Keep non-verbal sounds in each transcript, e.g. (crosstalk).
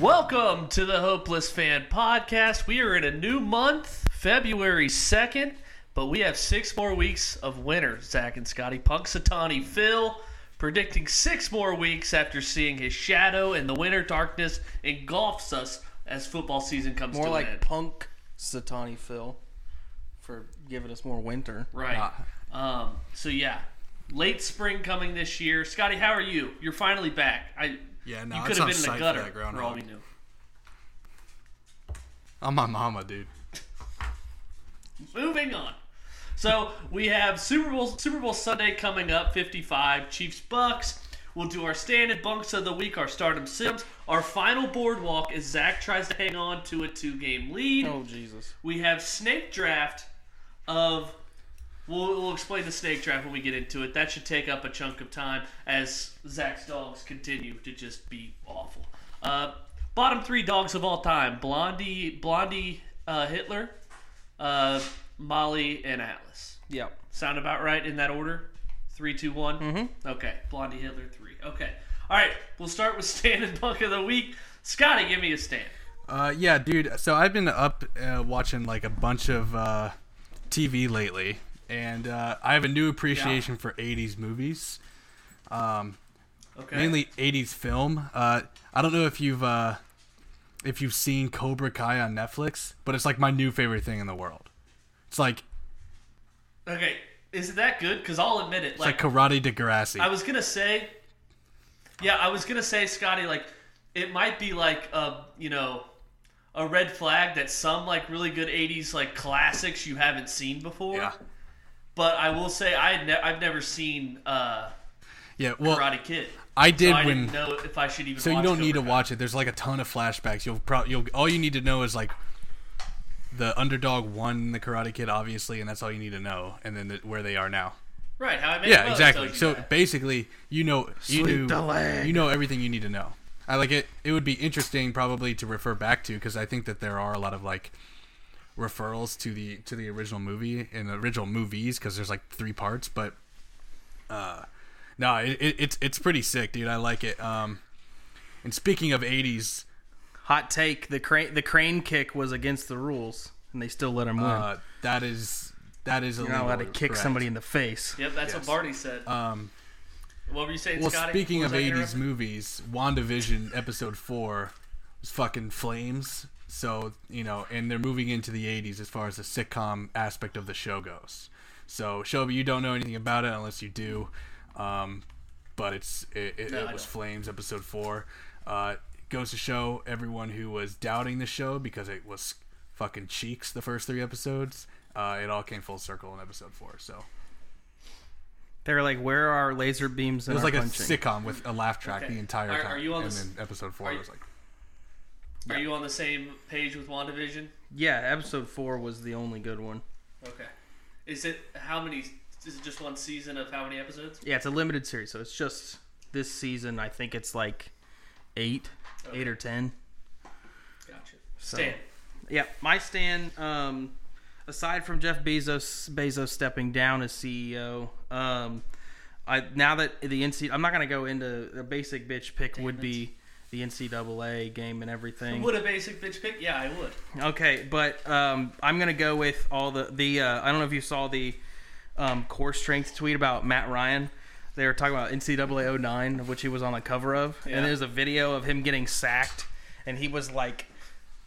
Welcome to the Hopeless Fan Podcast. We are in a new month, February 2nd, but we have six more weeks of winter. Zach and Scotty Punxsutawney Phil predicting six more weeks after seeing his shadow in the winter darkness engulfs us as football season comes More to like an end. punk Satani Phil for giving us more winter. Right. Um, so, yeah, late spring coming this year. Scotty, how are you? You're finally back. I Yeah, no, You could have on been in site the for gutter that for all groundhog. we knew. I'm my mama, dude. Moving on. So we have Super Bowl Super Bowl Sunday coming up, 55 Chiefs Bucks. We'll do our standard bunks of the week, our stardom sims, our final boardwalk as Zach tries to hang on to a two game lead. Oh Jesus! We have snake draft of. We'll, we'll explain the snake draft when we get into it. That should take up a chunk of time as Zach's dogs continue to just be awful. Uh, bottom three dogs of all time: Blondie, Blondie, uh, Hitler, uh, Molly, and Atlas. Yep. Sound about right in that order? Three, two, one. Mm-hmm. Okay. Blondie, Hitler, three. Okay. All right. We'll start with stand and bunk of the week. Scotty, give me a stand. Uh, yeah, dude. So I've been up uh, watching like a bunch of uh, TV lately, and uh, I have a new appreciation for '80s movies, um, Okay. mainly '80s film. Uh, I don't know if you've uh, if you've seen Cobra Kai on Netflix, but it's like my new favorite thing in the world. It's like Okay. Is it that good? Because I'll admit it. it's like Karate Degrassi. I was gonna say, yeah, I was gonna say, Scotty, like it might be like a you know a red flag that some like really good '80s like classics you haven't seen before. yeah, But I will say I had ne- I've never seen uh, yeah. Well, Karate Kid. I did so I when didn't know if I should even. So you don't need to Kai. watch it. There's like a ton of flashbacks. You'll probably you'll all you need to know is like the underdog won the Karate Kid, obviously, and that's all you need to know. And then the, where they are now. Right? How I met Yeah, Your exactly. So that. basically, you know, you Sweep knew, the you know everything you need to know. I like it. It would be interesting probably to refer back to because I think that there are a lot of like referrals to the to the original movie and the original movies because there's like three parts. But uh, no, it, it, it's it's pretty sick, dude. I like it. Um, and speaking of '80s, Hot take: the crane the crane kick was against the rules, and they still let him win. uh, that is that is You're illegal. not allowed to kick correct. somebody in the face. Yep, that's Yes. what Barty said. Um, what were you saying, Well, Scotty? speaking of 80s movies, WandaVision episode 4 was fucking flames. So, you know, and they're moving into the 80s as far as the sitcom aspect of the show goes. So, Shelby, you don't know anything about it unless you do. Um, but it's it, it, No, it was flames episode 4. Uh, goes to show everyone who was doubting the show because it was fucking cheeks the first three episodes. Uh, it all came full circle in episode 4. So, They're like, "Where are laser beams?" it And was like a sitcom with a laugh track Okay. the entire Are- time. are you on and this- then episode 4 are you- was like Are you on the same page with WandaVision? Yeah, episode four was the only good one. Okay. Is it how many? Is it just one season of how many episodes? Yeah, it's a limited series, so it's just this season. I think it's like eight, eight or ten. Gotcha. Stan. Yeah, my stand. Um, aside from Jeff Bezos, Bezos stepping down as CEO, um, I now that the NC, I'm not gonna go into the basic bitch pick would be the NCAA game and everything. Would a basic bitch pick? Yeah, I would. Okay, but um, I'm gonna go with all the the. Uh, I don't know if you saw the um, core strength tweet about Matt Ryan. They were talking about NCAA 09, which he was on the cover of, Yeah. and there's a video of him getting sacked, and he was like,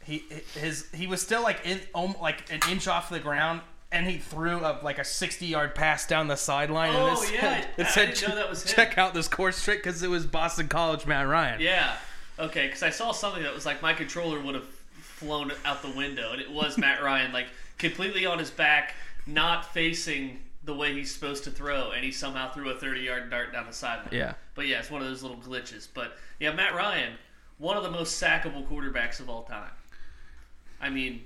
he his he was still like in like an inch off the ground. And he threw up like a 60 yard pass down the sideline. Oh, and it yeah, said, it I said didn't know that was him. check out this core strength because it was Boston College Matt Ryan. Yeah. Okay, because I saw something that was like my controller would have flown out the window, and it was Matt (laughs) Ryan, like completely on his back, not facing the way he's supposed to throw, and he somehow threw a 30-yard dart down the sideline. Yeah. But yeah, it's one of those little glitches. But yeah, Matt Ryan, one of the most sackable quarterbacks of all time. I mean,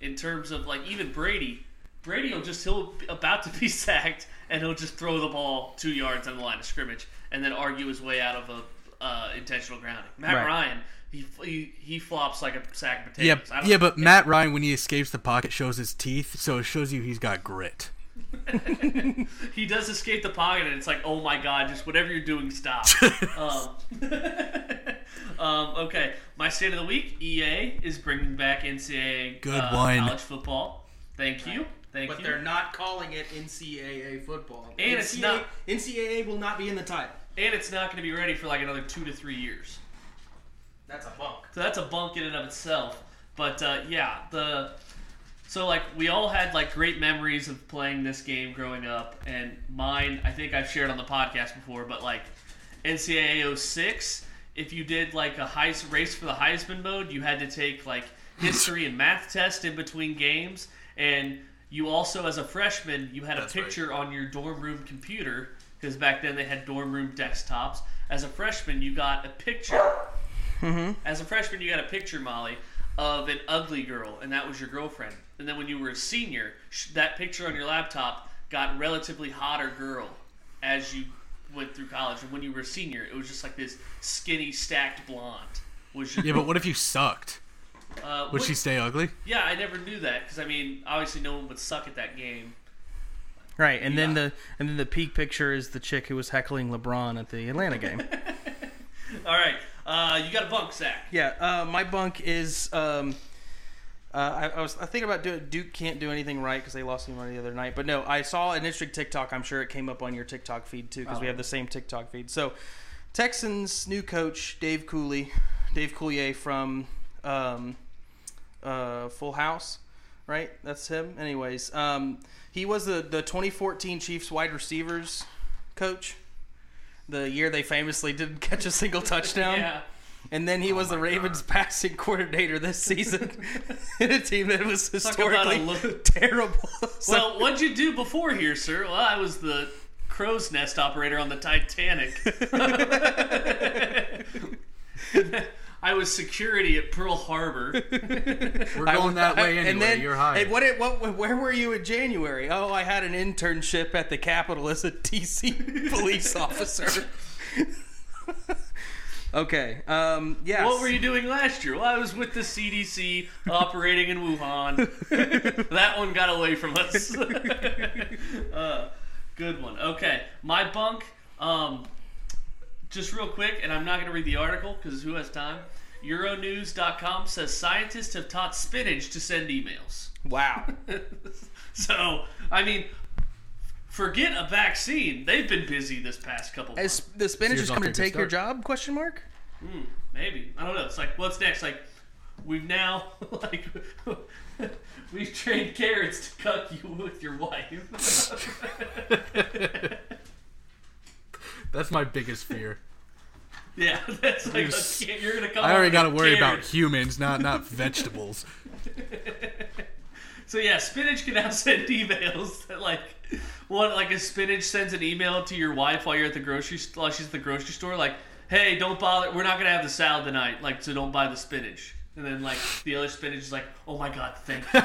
in terms of like even Brady, Brady will just he'll about to be (laughs) sacked and he'll just throw the ball two yards on the line of scrimmage and then argue his way out of a uh, intentional grounding. Matt Right. Ryan, he, he he flops like a sack of Yeah, potatoes. I don't- yeah, but Matt Ryan, when he escapes the pocket, shows his teeth, so it shows you he's got grit. (laughs) he does escape the pocket, and it's like, oh my god, just whatever you're doing, stop. (laughs) um, (laughs) Um, okay, my state of the week: EA is bringing back NCAA Good uh, one. college football. Thank you, thank But you. they're not calling it NCAA football. And it's NCAA not- NCAA will not be in the title. And it's not going to be ready for like another two to three years. That's a bunk. So that's a bunk in and of itself. But uh, yeah, the so like we all had like great memories of playing this game growing up, and mine I think I've shared on the podcast before, but like NCAA 06, if you did like a high race for the Heisman mode, you had to take like history and math test in between games, and you also as a freshman you had a That's right. picture on your dorm room computer because back then they had dorm room desktops. As a freshman, you got a picture as a freshman, you got a picture, Molly, of an ugly girl, and that was your girlfriend. And then when you were a senior, sh- that picture on your laptop got relatively hotter girl as you went through college. And when you were a senior, it was just like this skinny, stacked blonde. Was your Yeah, but what if you sucked? uh, Would what- she stay ugly? Yeah, I never knew that because I mean, obviously, no one would suck at that game. Right, and then the and then the peak picture is the chick who was heckling LeBron at the Atlanta (laughs) game. All right, uh, you got a bunk, Zach. yeah, uh, my bunk is. Um, uh, I, I was I thinking about doing Duke can't do anything right because they lost money the other night. But no, I saw an interesting TikTok. I'm sure it came up on your TikTok feed too because we Oh. have the same TikTok feed. So, Texans new coach Dave Culley, Dave Coulier from um, uh, Full House, right? That's him. Anyways, um, he was the the 2014 Chiefs wide receivers coach. The year they famously didn't (laughs) catch a single touchdown. Yeah. And then he oh was the Ravens passing coordinator this season (laughs) in a team that was Talk about a historically terrible. (laughs) So- Well, what'd you do before here, sir? Well, I was the crow's nest operator on the Titanic. I was security at Pearl Harbor. (laughs) We're going that way (laughs) I- anyway. And then, You're high. And what, it, what? Where were you in January? Oh, I had an internship at the Capitol as a TC (laughs) police officer. okay. Um. Yes. What were you doing last year? Well, I was with the CDC operating in Wuhan. that one got away from us. uh, good one. Okay, my bunk. Um, just real quick, and I'm not going to read the article because who has time? Euronews.com says scientists have taught spinach to send emails. Wow. (laughs) So, I mean, forget a vaccine. They've been busy this past couple months. Is the spinach Seems is coming to good take your job? Question mark. Hmm, maybe I don't know. It's like what's next? Like we've now (laughs) like (laughs) we've trained carrots to cut you with your wife. That's my biggest fear. (laughs) yeah, that's like You're a you're gonna come. I already got to worry about humans, not not vegetables. (laughs) (laughs) So yeah, spinach can now send emails that like one like a spinach sends an email to your wife while you're at the grocery st- while she's at the grocery store like, hey, don't bother. We're not gonna have the salad tonight. Like, so don't buy the spinach. And then like the other spinach is like, oh my god, thank you.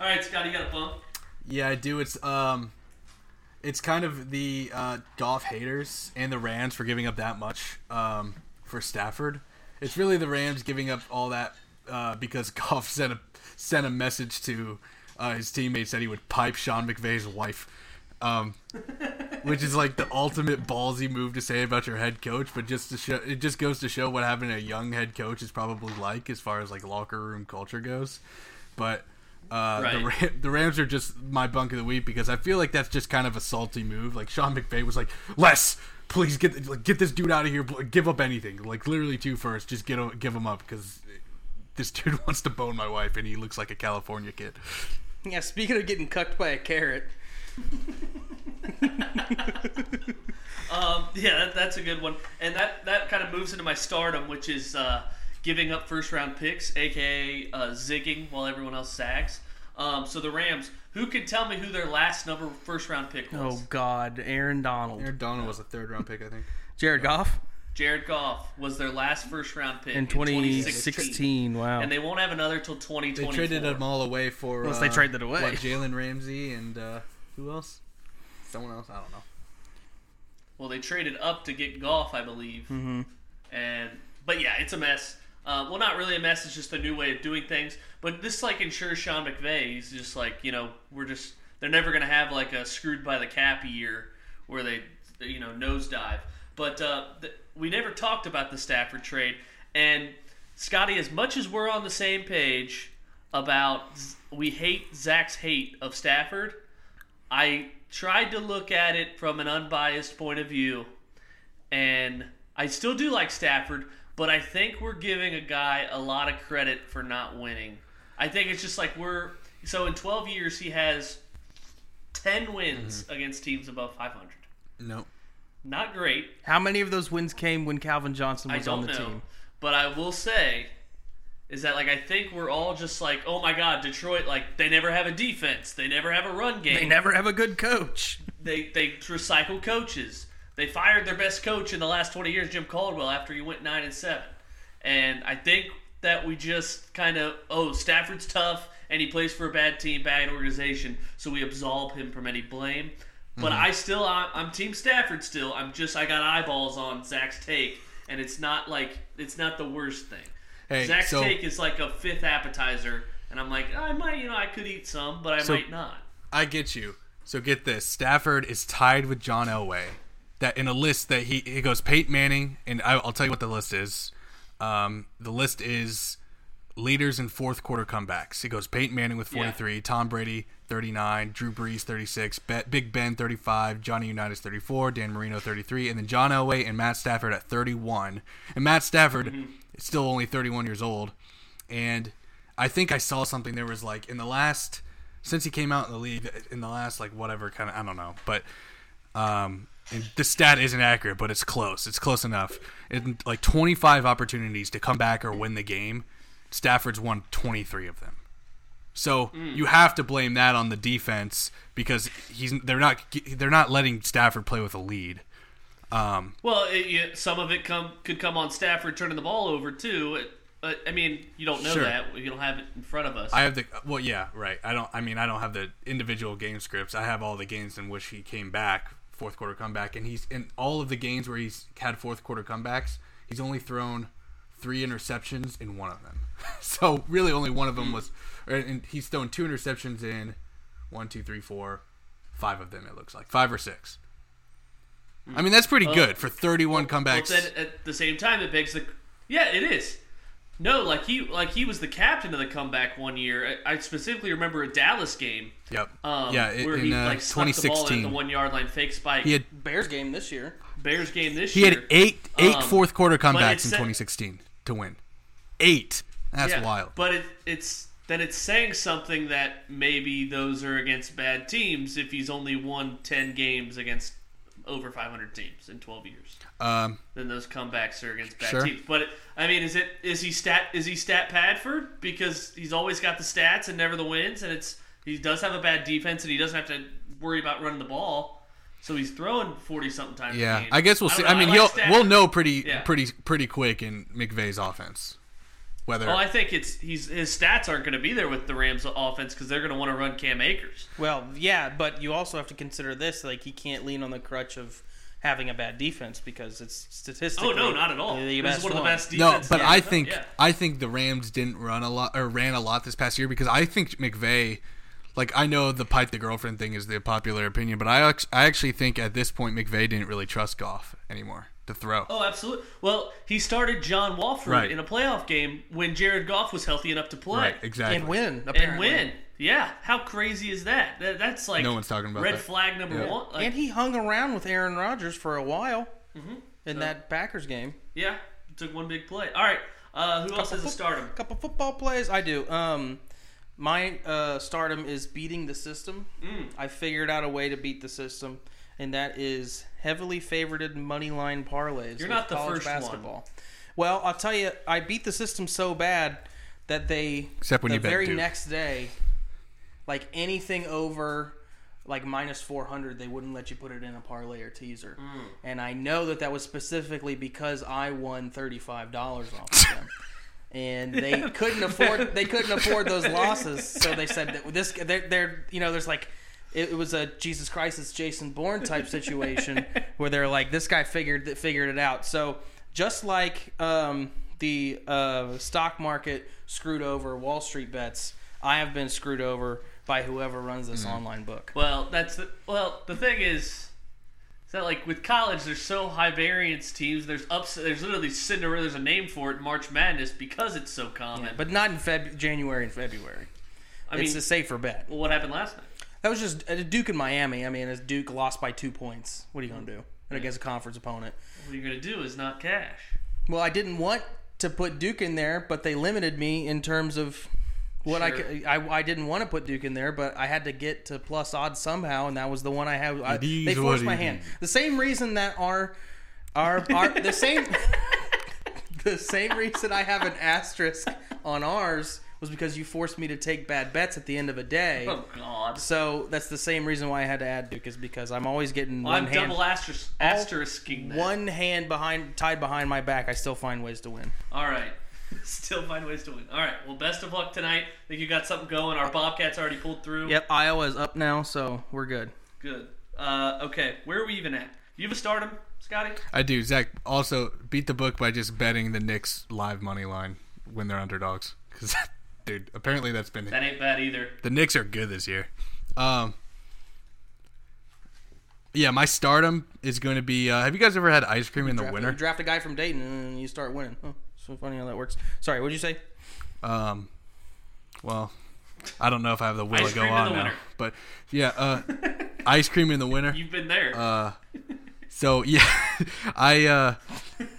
All right, Scott, you got a bump. Yeah, I do. It's um, it's kind of the uh, Goff haters and the Rams for giving up that much um, for Stafford. It's really the Rams giving up all that uh, because (laughs) Goff sent a sent a message to uh, his teammates that he would pipe Sean McVay's wife, um, (laughs) which is like the ultimate ballsy move to say about your head coach. But just to show, it just goes to show what having a young head coach is probably like as far as like locker room culture goes. But uh, the, Ram- the Rams are just my bunk of the week because I feel like that's just kind of a salty move. Like Sean McVay was like, "Les, please get like, get this dude out of here. Give up anything. Like literally two first. Just get him, give him up because this (laughs) dude wants to bone my wife and he looks like a California kid." Yeah. Speaking of getting cucked by a carrot. (laughs) Um, yeah, that, that's a good one, and that that kind of moves into my stardom, which is uh, giving up first round picks, aka uh, zigging while everyone else sags. Um, so the Rams, who can tell me who their last number first round pick was? Oh God, Aaron Donald, Aaron Donald was a third round pick, I think. Jared Goff Jared Goff was their last first round pick in 2016. Wow. and they won't have another till They traded them all away for Unless uh, they traded away. what, Jalen Ramsey and uh, who else? Someone else. I don't know. Well, they traded up to get Goff, I believe. Mm-hmm. And but yeah, it's a mess. Uh, well, not really a mess. It's just a new way of doing things. But this like ensures Sean McVay. He's just like you know we're just they're never gonna have like a screwed by the cap year where they you know nosedive. But uh, th- we never talked about the Stafford trade. And Scotty, as much as we're on the same page about we hate Zach's hate of Stafford, I tried to look at it from an unbiased point of view, and I still do like Stafford, but I think we're giving a guy a lot of credit for not winning. I think it's just like we're so in 12 years he has 10 wins mm-hmm. against teams above 500. No. Not great. How many of those wins came when Calvin Johnson was on don't the know. team? But I will say is that like I think we're all just like, oh my god, Detroit like they never have a defense, they never have a run game, They never have a good coach. they they recycle coaches. They fired their best coach in the last twenty years, Jim Caldwell, after he went nine and seven. And I think that we just kind of oh Stafford's tough and he plays for a bad team, bad organization, so we absolve him from any blame. But Mm-hmm. I still I'm, I'm Team Stafford still. I'm just I got eyeballs on Zach's take, and it's not like it's not the worst thing. Hey, Zach's so- take is like a fifth appetizer, and I'm like I might you know I could eat some, but I So- might not. I get you. So get this: Stafford is tied with John Elway. That in a list that he he goes Peyton Manning, and I, I'll tell you what the list is. Um, the list is leaders in fourth quarter comebacks. He goes Peyton Manning with 43, Tom Brady 39, Drew Brees 36, Be- Big Ben 35, Johnny Unitas 34, Dan Marino 33, and then John Elway and Matt Stafford at 31. And Matt Stafford is still only 31 years old. And I think I saw something there was like in the last since he came out in the league in the last like whatever kind of I don't know, but um and the stat isn't accurate, but it's close. It's close enough. In like 25 opportunities to come back or win the game, Stafford's won 23 of them. So you have to blame that on the defense because he's they're not they're not letting Stafford play with a lead. Um, Well, it, you, some of it come could come on Stafford turning the ball over too. It, but I mean, you don't know Sure. that. You don't have it in front of us. I have the well, yeah, right. I don't. I mean, I don't have the individual game scripts. I have all the games in which he came back, fourth quarter comeback, and he's in all of the games where he's had fourth quarter comebacks. He's only thrown three interceptions in one of them. (laughs) so really, only one of them was. And he's thrown two interceptions in one, two, three, four, five of them. It looks like five or six. I mean, that's pretty uh, good for 31 Well, comebacks. then at the same time, it begs the yeah, it is. No, like he like he was the captain of the comeback one year. I, I specifically remember a Dallas game. yep. Um, yeah, in, where he in, uh, like snuck the ball in at 2016. the one yard line, fake spike. he had Bears game this year. Bears game this He year. He had eight eight Um, fourth quarter comebacks in 2016 to win. Eight. That's Yeah, wild. But it, it's then it's saying something that maybe those are against bad teams if he's only won ten games against over 500 teams in 12 years. Um, Then those comebacks are against bad Sure. teams. But it, I mean, is it is he stat is he stat Padford because he's always got the stats and never the wins, and it's he does have a bad defense and he doesn't have to worry about running the ball. So he's throwing 40 something times. a yeah, game. I guess we'll see. know, I mean, like he'll Stafford. we'll know pretty Yeah. pretty pretty quick in McVay's offense whether Well, I think it's he's his stats aren't going to be there with the Rams offense because they're going to want to run Cam Akers. Well, yeah, but you also have to consider this: like he can't lean on the crutch of having a bad defense because it's statistically. Oh no, not at all. The This is best one of the one. best no, but I NFL. think yeah. I think the Rams didn't run a lot or ran a lot this past year because I think McVay, like I know the pipe the girlfriend thing is the popular opinion, but I I actually think at this point McVay didn't really trust Goff anymore to throw. Oh, absolutely. Well, he started John Wolford Right. in a playoff game when Jared Goff was healthy enough to play. Right, exactly. and win And win. Yeah. How crazy is that? that that's like No one's talking about red that. flag number Yeah. one. Like, and he hung around with Aaron Rodgers for a while Mm-hmm. in that Packers game. yeah, took one big play. All right. Uh, who else has a stardom? A couple football plays. I do. Um, my uh, stardom is beating the system. Mm. I figured out a way to beat the system, and that is heavily favorited money line parlays. You're not the college first one. basketball. Well, I'll tell you, I beat the system so bad that they Except when the you bet very Duke. next day, like anything over like minus 400 they wouldn't let you put it in a parlay or teaser Mm. and i know that that was specifically because i won $35 off of them and they (laughs) couldn't afford they couldn't afford those losses so they said that this they're, they're you know there's like it, it was a jesus christ is jason bourne type situation (laughs) where they're like this guy figured that figured it out so just like um, the uh, stock market screwed over wall street bets i have been screwed over by whoever runs this online book Well, that's the well. The thing is, that like with college, there's so high variance teams. There's ups. There's literally Cinderella. There's a name for it, March Madness, because it's so common. but not in Feb- January and February. I it's mean, a safer bet. well, what happened last night? That was just a Duke in Miami. I mean, as Duke lost by two points. What are you gonna do? And against a conference opponent. What are you're gonna do is not cash. Well, I didn't want to put Duke in there, but they limited me in terms of what I, Sure. could- I I didn't want to put Duke in there, but I had to get to plus odds somehow, and that was the one I had. I, they forced my hand. is. The same reason that our our, our the same (laughs) (laughs) the same reason I have an asterisk on ours was because you forced me to take bad bets at the end of a day. Oh God. So that's the same reason why I had to add Duke is because I'm always getting Well, one I'm hand double asterisk asterisking that. one hand behind tied behind my back. I still find ways to win. All right. (laughs) Still find ways to win. All right. Well, best of luck tonight. I think you got something going. Our Bobcats already pulled through. Yep, Iowa's up now, so we're good. Good. Uh, okay. Where are we even at? You have a stardom, Scotty? I do. Zach also beat the book by just betting the Knicks live money line when they're underdogs. Because, dude, apparently that's been That ain't bad either. the Knicks are good this year. Um, yeah, my stardom is going to be. Uh, have you guys ever had ice cream in the Draft, winter? you draft a guy from Dayton and you start winning. Huh, so funny how that works. Sorry, what'd you say? Um, well, I don't know if I have the will Ice to go cream in on the now, winter. but yeah, uh, (laughs) ice cream in the winter. You've been there. Uh, so yeah, (laughs) I uh,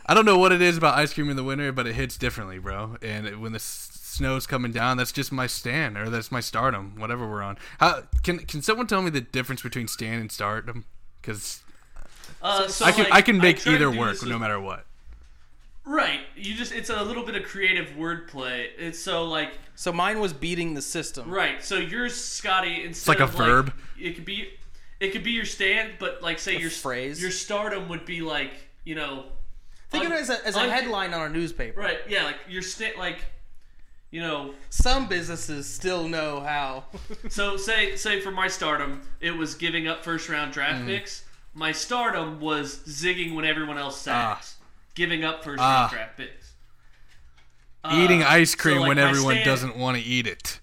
I don't know what it is about ice cream in the winter, but it hits differently, bro. And it- when the s- snow's coming down, that's just my stand or that's my stardom, whatever we're on. How can can someone tell me the difference between stand and stardom? Because uh, so I can like, I can make try to either work no with- matter what. Right. You just it's a little bit of creative wordplay. It's so like So mine was beating the system. right. So yours, Scotty, instead like a of verb. it could be it could be your stand, but like say your phrase. your stardom would be like you know. Think un- of it as a, as a un- headline on a newspaper. Right. Yeah. Like your stand like. You know, Some businesses still know how. (laughs) so say say for my stardom, it was giving up first round draft Mm. picks. My stardom was zigging when everyone else sacks, giving up first Ah. round draft picks. Eating Uh, ice so, cream like, when everyone stand- doesn't want to eat it.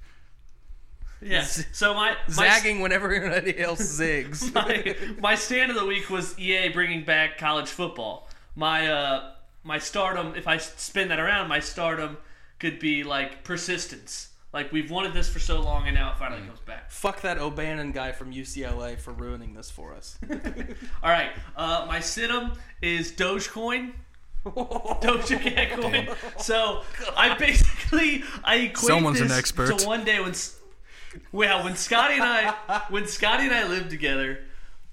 Yes. (laughs) So my my, Zagging whenever anybody else (laughs) zigs. my my stand of the week was EA bringing back college football. My uh my stardom, if I spin that around, my stardom could be like persistence. Like we've wanted this for so long, and now it finally comes back. Fuck that O'Bannon guy from UCLA for ruining this for us. (laughs) All right, uh, my situm is Dogecoin. Doja Cat coin. So I basically I equate Someone's an this expert. to one day when, well, when Scotty and I when Scotty and I lived together,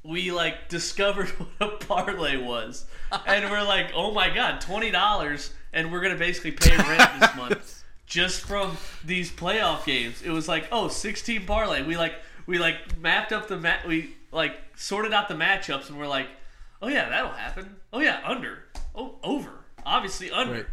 we like discovered (laughs) what a parlay was, and we're like, oh my god, twenty dollars, and we're gonna basically pay rent this (laughs) month just from these playoff games. It was like, oh, 16 parlay. We like we like mapped up the mat. We like sorted out the matchups, and we're like, oh yeah, that'll happen. Oh yeah, under. Oh, over. Obviously under. Right.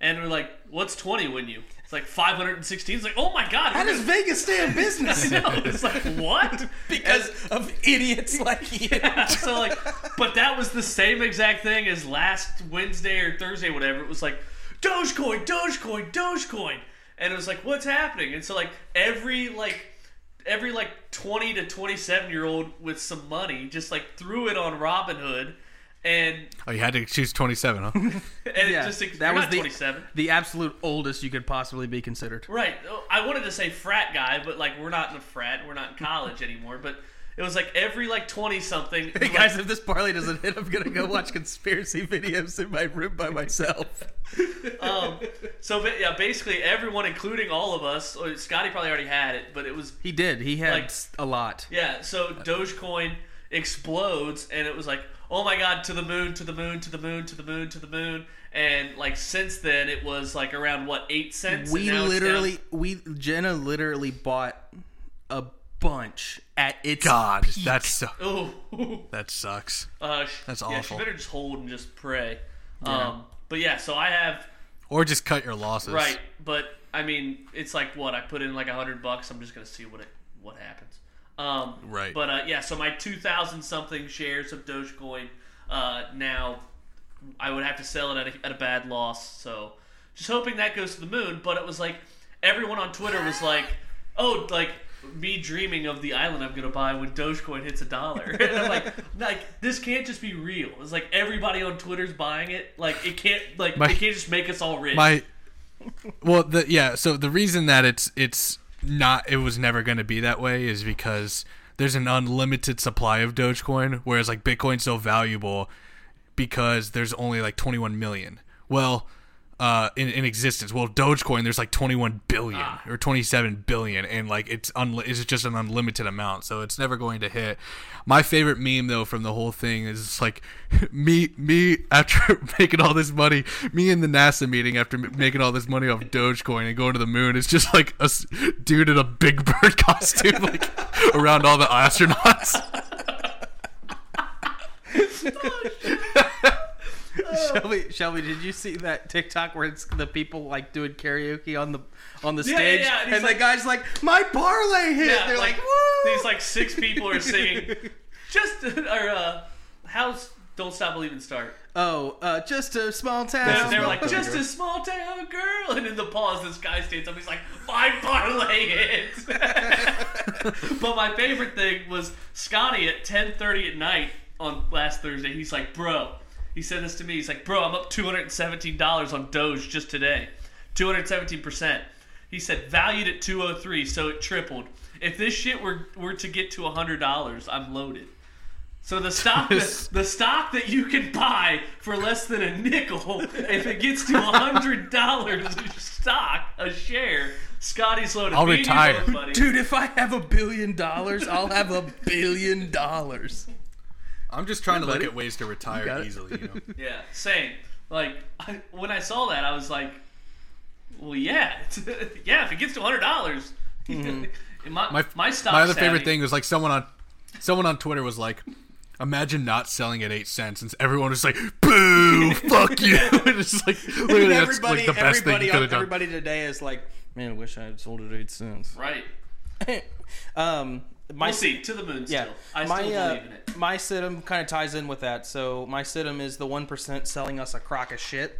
And we're like, what's 20 win you? It's like 516. It's like, oh my god. How does Vegas stay in business? (laughs) I know. It's like (laughs) what? because of idiots like you. (laughs) so like, but that was the same exact thing as last Wednesday or Thursday, whatever. It was like Dogecoin, Dogecoin, Dogecoin, and it was like, what's happening? And so like every like every like twenty to twenty seven year old with some money just like threw it on Robinhood, and Oh, you had to choose 27, huh? (laughs) and Yeah, it just that that was was the- twenty seven. The absolute oldest you could possibly be considered. Right. Oh, I wanted to say frat guy, but like we're not in a frat, we're not in college anymore. But it was like every like twenty something. Hey guys, if this parlay doesn't hit, I'm gonna go watch conspiracy videos in my room by myself. (laughs) um, so ba- yeah, basically everyone, including all of us. oh, Scotty probably already had it, but it was He did. He had Like- a lot. yeah. So Dogecoin explodes, and it was like, oh my god, to the moon, to the moon, to the moon, to the moon, to the moon. And like since then, it was like around what eight cents. We and now it's down- literally, we Jenna literally bought a bunch at its God, peak. that's (laughs) so, Oh, that sucks. uh, sh- That's yeah, awful. She better just hold and just pray. Um, but yeah, so I have Or just cut your losses. Right, but I mean, it's like what I put in like a hundred bucks. I'm just gonna see what it what happens. Um, Right. But uh, yeah, so my two thousand something shares of Dogecoin uh, now, I would have to sell it at a, at a bad loss. So just hoping that goes to the moon. But it was like everyone on Twitter was like, oh, like me dreaming of the island I'm gonna buy when Dogecoin hits a dollar. (laughs) And I'm like, like this can't just be real. It's like everybody on Twitter's buying it. Like it can't like My- it can't just make us all rich. my well the yeah so the reason that it's it's not it was never going to be that way is because there's an unlimited supply of dogecoin whereas like bitcoin's so valuable because there's only like 21 million. Well uh in, in existence. Well dogecoin there's like 21 billion or 27 billion and like it's unli- it's just an unlimited amount so it's never going to hit. My favorite meme though from the whole thing is like (laughs) me me after (laughs) making all this money me in the nasa meeting after m- making all this money off dogecoin and going to the moon it's just like a s- dude in a big (laughs) bird costume like around all the astronauts (laughs) Shelby, Shelby, did you see that TikTok where it's the people like doing karaoke on the on the Yeah, stage, yeah, yeah, and and, he's the guy's like, "My parlay hit." Yeah, They're like, like, "Woo!" these like six people are singing. (laughs) Just or uh, how's "Don't Stop Believing" start? "Oh, uh, just a small town." They're, they're like just a (laughs) small town girl, and in the pause, this guy stands up. He's like, "My parlay hits." but my favorite thing was Scotty at 10:30 at night on last Thursday. He's like, "Bro," he said this to me. He's like, "Bro, I'm up 217 dollars on Doge just today, 217 percent." He said valued at 203, so it tripled. If this shit were were to get to hundred dollars, I'm loaded. So the stock, (laughs) that, the stock that you can buy for less than a nickel, if it gets to hundred dollars a stock, a share, Scotty's loaded. I'll Me and you retire. both, buddy. Dude, if I have a billion dollars, I'll have a billion dollars. I'm just trying to buddy. look at ways to retire it. easily you know (laughs) Yeah, same. Like I, when I saw that, I was like, "Well, yeah, (laughs) yeah. If it gets to hundred dollars, (laughs) my my, my, stock. my other favorite thing was like someone on someone on Twitter was like, "Imagine not selling at eight cents," and everyone was like, "Boo, fuck you!" And it's just like literally that's everybody, like the best thing everybody, you could have done. everybody today is like, "Man, I wish I had sold it at eight cents." Right. um, my We'll see. To the moon. Still, Yeah, I my still uh, believe in it. my situm kind of ties in with that. So my situm is the one percent selling us a crock of shit.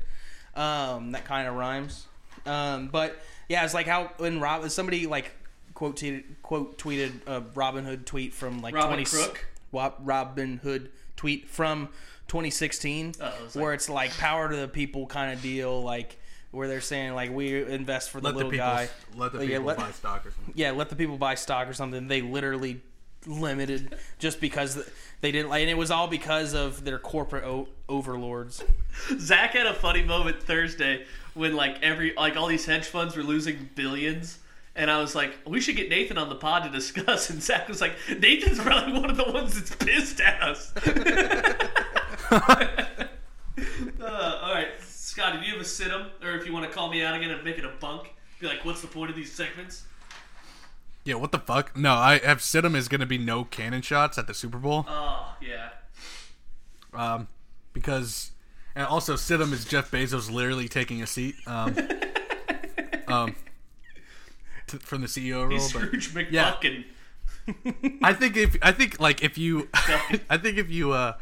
Um, that kind of rhymes. Um, but yeah, it's like how when Rob somebody like quote tweeted quote tweeted a Robin Hood tweet from like Robin twenty Crook? Wa- Robin Hood tweet from 2016, Oh, it like- where it's like power to the people kind of deal, like where they're saying like we invest for the let the little people guy. let the Yeah, people let- buy stock or something. yeah, let the people buy stock or something. They literally limited just because they didn't like, and it was all because of their corporate o- overlords. Zach had a funny moment Thursday when like every like all these hedge funds were losing billions. And I was like, we should get Nathan on the pod to discuss. And Zach was like, Nathan's probably one of the ones that's pissed at us. (laughs) (laughs) Scotty, do you have a sit-em? Or if you want to call me out again and make it a bunk, be like, what's the point of these segments? Yeah, what the fuck? No, I have him is going to be no cannon shots at the Super Bowl. Oh, yeah. Um, because and also Sidham is Jeff Bezos literally taking a seat. Um, (laughs) um, t- from the CEO role, He's but Scrooge yeah. I think if I think like if you (laughs) (laughs) I think if you uh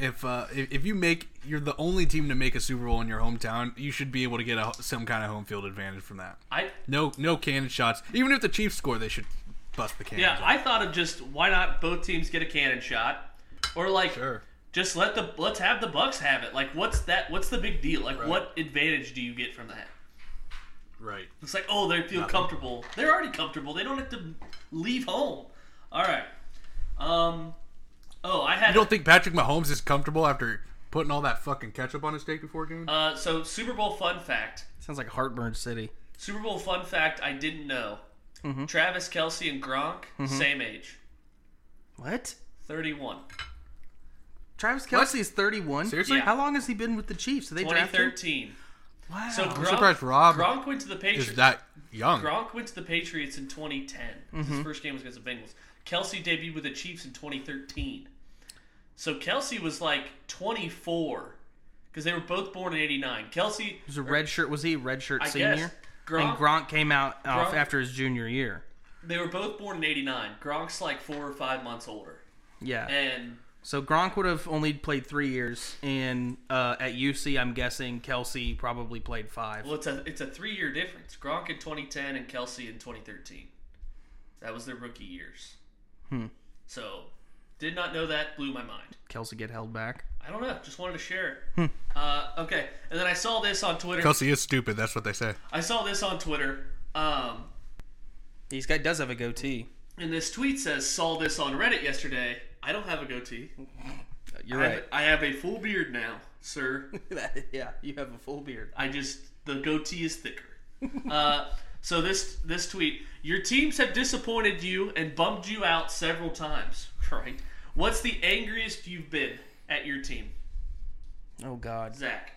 if uh if, if you make you're the only team to make a Super Bowl in your hometown, you should be able to get a, some kind of home field advantage from that. I No no cannon shots. Even if the Chiefs score, they should bust the cannon. Yeah, I thought of just why not both teams get a cannon shot, or like Sure. just let the let's have the Bucks have it. Like, what's that? What's the big deal? Like, Right. what advantage do you get from that? right. It's like, oh, they feel comfortable. They're already comfortable. They don't have to leave home. All right. Um. Oh, I had. You don't think Patrick Mahomes is comfortable after putting all that fucking ketchup on his steak before game? uh, so Super Bowl fun fact. Sounds like Heartburn City. Super Bowl fun fact. I didn't know. Mm-hmm. Travis Kelce and Gronk mm-hmm. same age, What? thirty-one. Travis Kelce is 31. Seriously? Yeah. How long has he been with the Chiefs? Did they draft him? 2013. Wow. So Gronk, surprised Rob Gronk went to the Patriots. Is that young? Gronk went to the Patriots in 2010. His mm-hmm. first game was against the Bengals. Kelce debuted with the Chiefs in 2013. So Kelce was like 24 because they were both born in '89. Kelce, was a red shirt. Was he a red shirt I senior? guess, and Gronk, Gronk came out off Gronk- after his junior year. they were both born in '89. Gronk's like four or five months older, Yeah. and So Gronk would have only played three years, and uh, at UC, I'm guessing Kelce probably played five. well, it's a it's a three year difference. Gronk in 2010 and Kelce in 2013. That was their rookie years. Hmm. So, did not know that. Blew my mind. Kelce get held back. I don't know. Just wanted to share it. Uh, okay, and then I saw this on Twitter. Kelce is stupid. That's what they say. I saw this on Twitter. Um, He's guy does have a goatee. and this tweet says, "Saw this on Reddit yesterday. I don't have a goatee. (laughs) You're I have, right. I have a full beard now, sir. (laughs) yeah, you have a full beard. I just the goatee is thicker. (laughs) uh, so this this tweet: Your teams have disappointed you and bummed you out several times. (laughs) Right? What's the angriest you've been at your team, Oh God. Zach?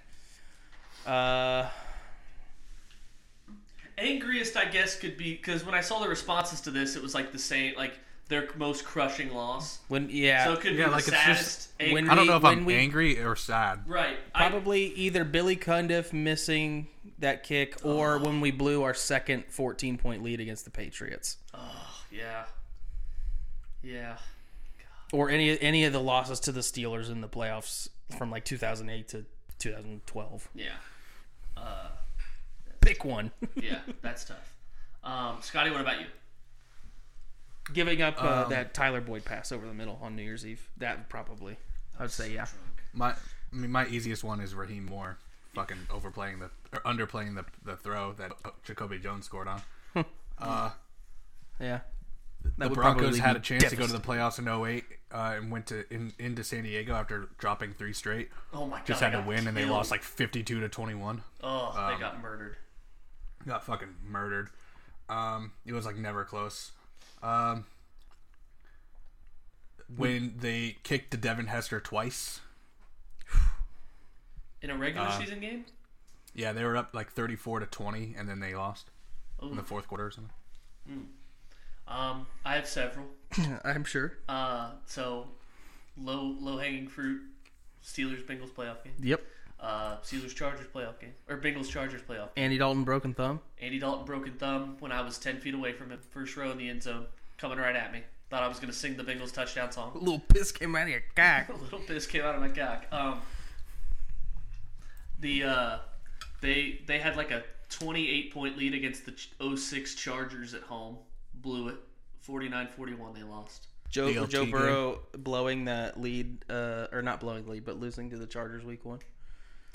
Uh, Angriest, I guess, could be because when I saw the responses to this, it was like the same, like their most crushing loss. when yeah, So it could Yeah, be like, the it's just- saddest. ang- when I don't know if when I'm we- angry or sad. right? I- probably either Billy Cundiff missing that kick or when we blew our second 14 point lead against the Patriots. Oh yeah, yeah. Or any any of the losses to the Steelers in the playoffs from like 2008 to 2012. Yeah. Uh, Pick one. yeah, that's tough. Um, Scotty, what about you? Giving up uh, Um, that Tyler Boyd pass over the middle on New Year's Eve. That probably. I would say yeah. My I mean, my easiest one is Rahim Moore, fucking overplaying the or underplaying the the throw that Jacoby Jones scored on. (laughs) uh, Yeah. the That would Broncos had a chance to go to the playoffs in 08 uh, and went to in, into San Diego after dropping three straight. Oh my god! Just had to got win and they lost like 52 to 21. Oh, they um, got murdered. Got fucking murdered. Um, it was like never close. Um, when they kicked to Devin Hester twice. In a regular uh, season game? Yeah, they were up like 34 to 20 and then they lost in the fourth quarter or something. Um, I have several. (clears throat) I'm sure. Uh, so low low hanging fruit. Steelers Bengals playoff game. Yep. Uh, Steelers Chargers playoff game or Bengals Chargers playoff. game. Andy Dalton broken thumb. Andy Dalton broken thumb when I was ten feet away from him, first row in the end zone, coming right at me. Thought I was gonna sing the Bengals touchdown song. A little piss came out of your cock. (laughs) A little piss came out of my cock. Um, the uh, they they had like a 28 point lead against the Ch- 06 Chargers at home. Blew it. 49-41 they lost. Joe The LT Joe game. Burrow blowing that lead, uh, or not blowing the lead, but losing to the Chargers week one.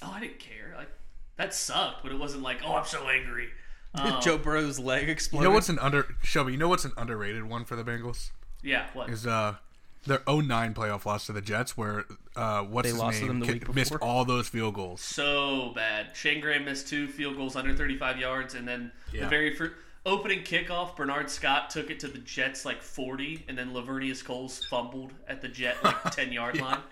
Oh, I didn't care. Like that sucked, but it wasn't like, oh, I'm so angry. (laughs) Um, Joe Burrow's leg You know what's an under Shelby? You know what's an underrated one for the Bengals Yeah, what? is uh their 09 playoff loss to the Jets, where uh what's They his lost to name them the ki- week missed all those field goals. so bad. Shayne Graham missed two field goals under 35 yards, and then the very first opening kickoff, Bernard Scott took it to the Jets like 40, and then Laveranues Coles fumbled at the Jet like (laughs) 10 yard line. (laughs)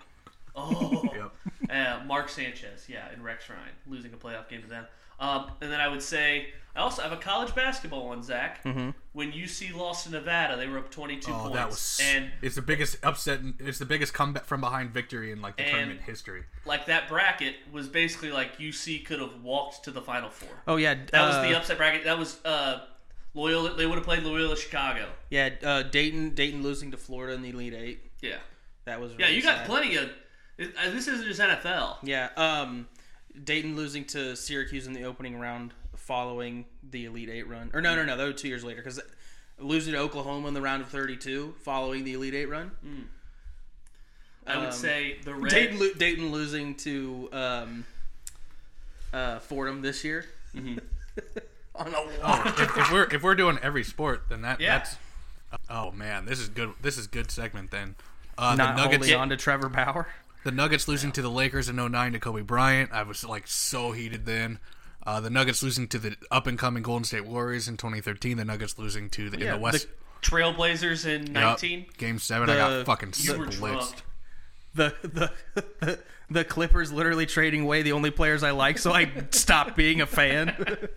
Oh, Yep. Uh, Mark Sanchez, yeah, and Rex Ryan losing a playoff game to them. Um, and then I would say I also have a college basketball one, Zach. Mm-hmm. When UC lost to Nevada, they were up 22 Oh, points, that was and it's the biggest upset. It's the biggest comeback from behind victory in like the And- tournament history. like that bracket was basically like UC could have walked to the Final Four. Oh yeah, That was uh, the upset bracket. That was uh, Loyola. They would have played Loyola Chicago. Yeah, uh, Dayton Dayton losing to Florida in the Elite Eight. Yeah, That was yeah. really You got sad. plenty of. It- uh, This isn't just NFL. Yeah, um, Dayton losing to Syracuse in the opening round, following the Elite Eight run. Or no, no, no, that was two years later because losing to Oklahoma in the round of thirty-two, following the Elite Eight run. I would Um, say the Red. Dayton, lo- Dayton losing to um, uh, Fordham this year. Mm-hmm. (laughs) On a if, if we're if we're doing every sport, then that Yeah. that's. Oh man, this is good. This is good segment then. Uh, not the Nuggets, holding on to Trevor Bauer. The Nuggets losing to the Lakers in 09 to Kobe Bryant. I was like so heated then. Uh, the Nuggets losing to the up and coming Golden State Warriors in 2013. The Nuggets losing to the Yeah, in the West. Trailblazers in Yup. 19. Game seven, I got fucking You were blitzed. The, the the the Clippers literally trading away the only players I like, so I stopped being a fan. (laughs)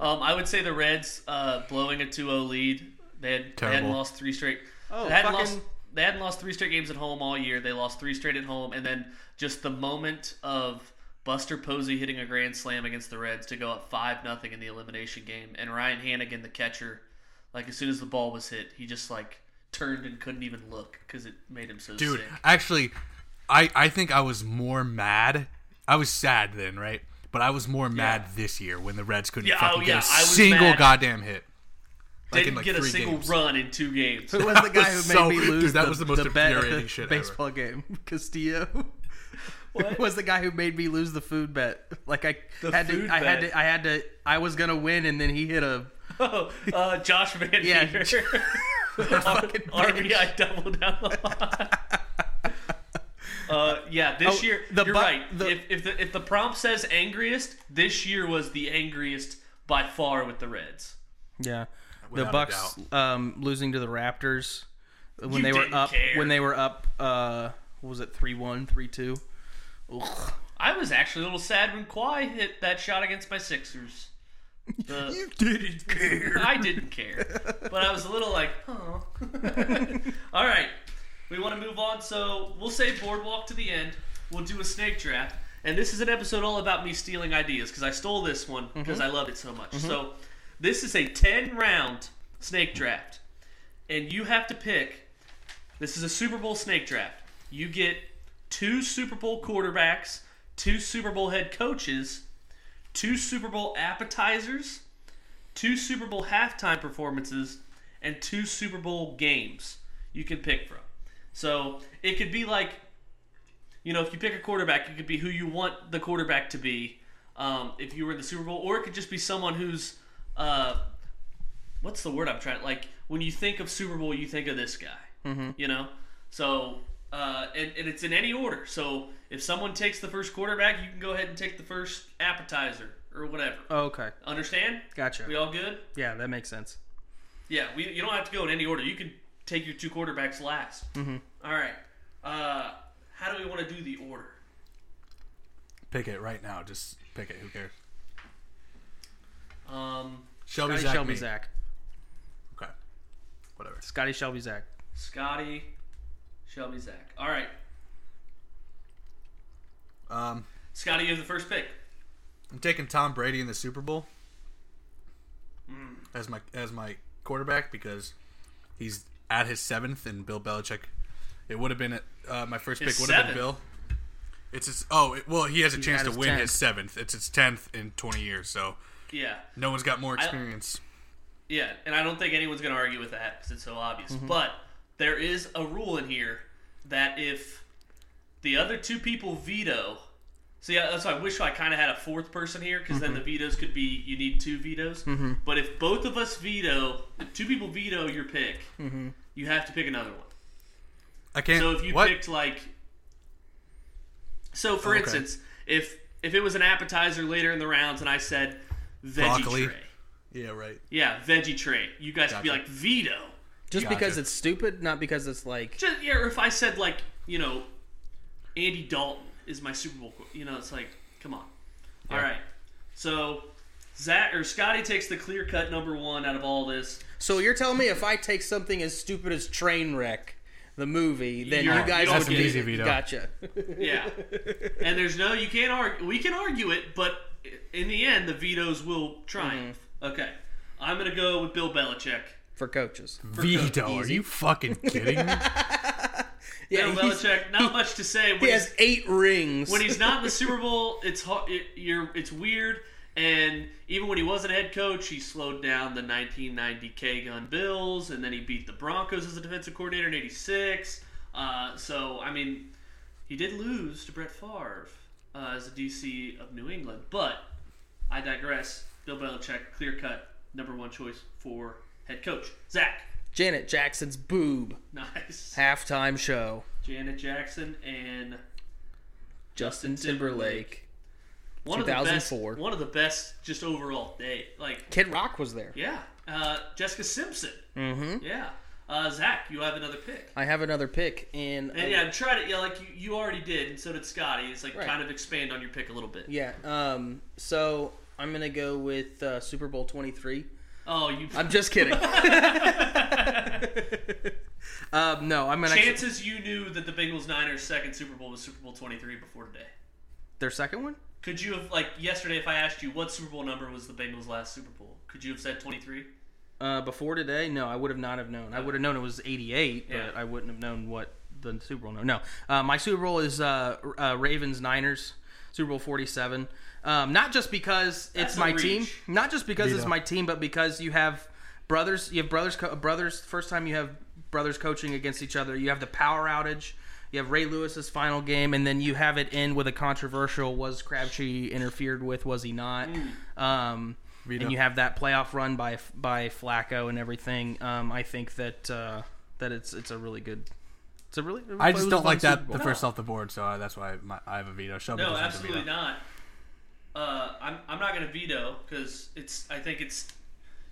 Um, I would say the Reds uh, blowing a 2-0 lead. They had they hadn't lost three straight. Oh, they hadn't fucking- lost. They hadn't lost three straight games at home all year. They lost three straight at home, and then just the moment of Buster Posey hitting a grand slam against the Reds to go up five nothing in the elimination game, and Ryan Hanigan, the catcher, like as soon as the ball was hit, he just like turned and couldn't even look because it made him so Dude, sick. actually, I I think I was more mad. I was sad then, right? But I was more mad this year when the Reds couldn't Yeah, oh, fucking oh, get yeah, a I was single mad. goddamn hit. Didn't like, get a single games. run in two games. Who was the guy who (laughs) made so- me lose dude, that the, was the most bet at infuriating the (laughs) shit ever. baseball game? (laughs) Castillo. What? was the guy who made me lose the food bet? Like I The had food to, I had to, I had to, I was gonna win, and then he hit a. Oh, uh, Josh Van Yeah. Meter. fucking RBI double down the line. Uh, yeah, this Oh, year the you're bu- right. the- if if the if the prompt says angriest, this year was the angriest by far with the Reds. Yeah, the Bucks um, losing to the Raptors when You they were up. care. When they were up, uh, what was it 3-1, 3-2? Ugh. I was actually a little sad when Kawhi hit that shot against my Sixers. The, (laughs) didn't care. I didn't care, but I was a little like, oh. (laughs) All right, we want to move on, so we'll save Boardwalk to the end. We'll do a snake draft, and this is an episode all about me stealing ideas because I stole this one because I loved it so much. So this is a ten round snake draft, and you have to pick. This is a Super Bowl snake draft. You get two Super Bowl quarterbacks, two Super Bowl head coaches, two Super Bowl appetizers, two Super Bowl halftime performances, and two Super Bowl games you can pick from. So it could be like, you know, if you pick a quarterback, it could be who you want the quarterback to be um, if you were in the Super Bowl, or it could just be someone who's, uh, what's the word I'm trying like when you think of Super Bowl, you think of this guy, mm-hmm. you know? So, uh, and, and it's in any order. So if someone takes the first quarterback, you can go ahead and take the first appetizer or whatever. Oh, okay, Understand? gotcha. We all good? Yeah, that makes sense. Yeah, we, you don't have to go in any order. You can take your two quarterbacks last. Mm-hmm. All right. Uh, how do we want to do the order? Pick it right now. Just pick it. Who cares? Um, Shelby, Scotty Zach, Shelby me. Zach. Okay. Whatever. Scotty Shelby Zach. Scotty, Shelby, Zach. All right. Um, Scotty, you have the first pick. I'm taking Tom Brady in the Super Bowl as my as my quarterback because he's at his seventh, and Bill Belichick. It would have been uh, my first His pick. Would have been Bill. It's his. Oh, it, well, he has a chance to win 10th. his seventh. It's his tenth in 20 years, so Yeah. no one's got more experience. Yeah, and I don't think anyone's going to argue with that because it's so obvious. Mm-hmm. But there is a rule in here that if the other two people veto, see, that's why I wish I kind of had a fourth person here because then the Mm-hmm. vetoes could be you need two vetoes. But if both of us veto, if two people veto your pick, Mm-hmm. you have to pick another one. I can't. So if you what? picked like, so for Okay. instance, if if it was an appetizer later in the rounds and I said veggie Broccoli. tray, yeah, right. yeah, veggie tray, you guys would be like veto. Just Gotcha. because it's stupid, not because it's like. Just, yeah, or if I said like, you know, Andy Dalton is my Super Bowl, you know, it's like, come on. All right, so Zach or Scotty takes the clear cut number one out of all this. So you're telling me if I take something as stupid as Trainwreck, the movie, then You're- you guys you don't would get get it. it. veto. Gotcha. Yeah, and there's no, you can't argue. We can argue it, but in the end, the vetoes will triumph. Okay, I'm gonna go with Bill Belichick. For coaches. Veto? Are you fucking kidding me? (laughs) Yeah, Bill Belichick, not much to say. When he he's- has eight rings. when he's not in the (laughs) Super Bowl, it's hard, it, you're it's weird. And even when he wasn't head coach, he slowed down the 1990 K Gun Bills, and then he beat the Broncos as a defensive coordinator in '86. Uh, so I mean, he did lose to Brett Favre uh, as a DC of New England, but I digress. Bill Belichick, clear cut number one choice for head coach. Zach, Janet Jackson's boob nice. (laughs) halftime show. Janet Jackson and Justin Timberlake. one of the best. 2004. One of the best, just overall day. Like Kid Rock was there. Yeah. Uh, Jessica Simpson. Mm-hmm. Yeah. Uh, Zach, you have another pick. I have another pick, and, And yeah, try to yeah, like you, you already did, and so did Scotty. It's like Right. kind of expand on your pick a little bit. yeah. Um. So I'm gonna go with uh, Super Bowl 23. Oh, you. I'm just kidding. (laughs) um. No, I'm gonna. chances you knew that the Bengals Niners second Super Bowl was Super Bowl twenty three before today. Their second one. Could you have like yesterday if I asked you what Super Bowl number was the Bengals last Super Bowl? Could you have said twenty three? Uh, before today, no, I would have not have known. I would have known it was 88, Yeah. but I wouldn't have known what the Super Bowl. No, no. Uh, my Super Bowl is uh, uh, Ravens Niners, Super Bowl 47. Um, not just because That's it's a my team, not just because it's my team, but because you have brothers. You have brothers. Co- brothers. First time you have brothers coaching against each other. You have the power outage. You have Ray Lewis's final game, and then you have it end with a controversial: was Crabtree interfered with? Was he not? Um, Vito. and you have that playoff run by by Flacco and everything. Um, I think that uh, that it's it's a really good. It's a really. I just don't like that the Bowl. first off the board, so uh, that's why my, I have a veto. Shelby No, doesn't have a absolutely veto. not. Uh, I'm, I'm not going to veto because it's. I think it's,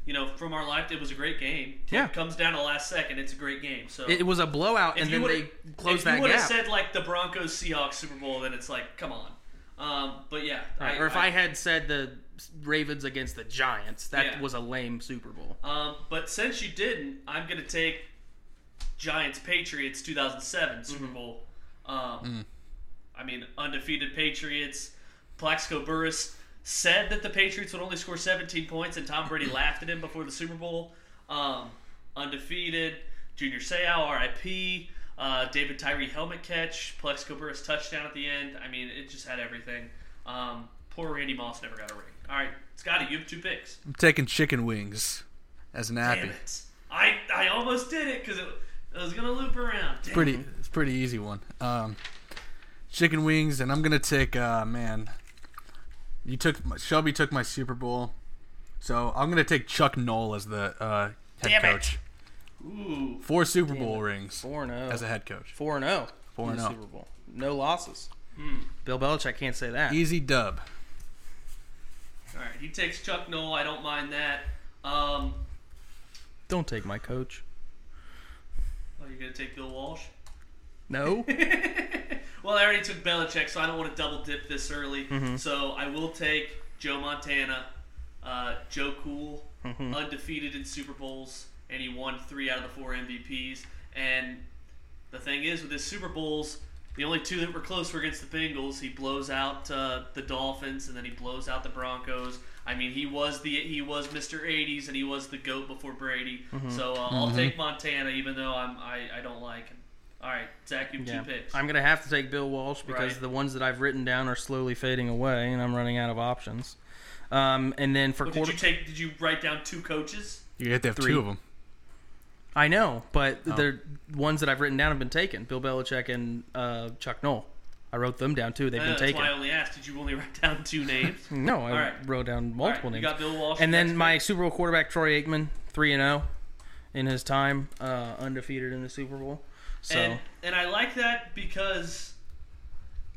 you know, from our life, it was a great game. Yeah. It comes down to the last second. It's a great game. So It, it was a blowout, if and you then would've- they closed if that you would have gap. said like the Broncos Seahawks Super Bowl, then it's like, come on. Um, but yeah, Right, or if I, had said the Ravens against the Giants, that Yeah. was a lame Super Bowl. Um, but since you didn't, I'm gonna take Giants Patriots 2007 Super Mm-hmm. Bowl. Um, Mm. I mean, undefeated Patriots. Plaxico Burress said that the Patriots would only score 17 points, and Tom Brady (clears throat) laughed at him before the Super Bowl. Um, undefeated. Junior Seau, RIP. Uh, David Tyree helmet catch. Plaxico Burress touchdown at the end. I mean, it just had everything. Um, poor Randy Moss never got a ring. All right, Scotty, you have two picks. I'm taking chicken wings as an Damn appy. it! I I almost did it because it, it was gonna loop around. Damn Pretty, it. it's pretty easy one. Um, chicken wings, and I'm gonna take. Uh, man, you took my- Shelby took my Super Bowl, so I'm gonna take Chuck Noll as the uh, head Damn it. Coach. Ooh, Four Super Bowl rings Four and zero. as a head coach. Four and zero. Four and the oh. Super Bowl. No losses. Hmm. Bill Belichick can't say that. Easy dub. all right. He takes Chuck Noll. I don't mind that. Um, Don't take my coach. oh, you're gonna take Bill Walsh. No. (laughs) (laughs) well, I already took Belichick, so I don't want to double dip this early. Mm-hmm. So I will take Joe Montana, uh, Joe Cool, Mm-hmm. undefeated in Super Bowls, and he won three out of the four MVPs. And the thing is, with his Super Bowls, the only two that were close were against the Bengals. He blows out uh, the Dolphins, and then he blows out the Broncos. I mean, he was the he was Mr. 80s, and he was the goat before Brady. Mm-hmm. So uh, I'll take Montana, even though I'm I, I don't like him. All right, Zach, you have yeah. two picks. I'm gonna have to take Bill Walsh because Right. the ones that I've written down are slowly fading away, and I'm running out of options. Um, and then for Well, quarter, did you take? Did you write down two coaches? You have to have Three. two of them. I know, but Oh. the ones that I've written down have been taken. Bill Belichick and uh, Chuck Noll. I wrote them down too. They've Uh, been that's taken. why I only asked. Did you only (laughs) write down two names? (laughs) No, I right. wrote down multiple you names. got Bill Walsh. and then my pick. Super Bowl quarterback Troy Aikman, three and zero, in his time, uh, undefeated in the Super Bowl. So and and I like that because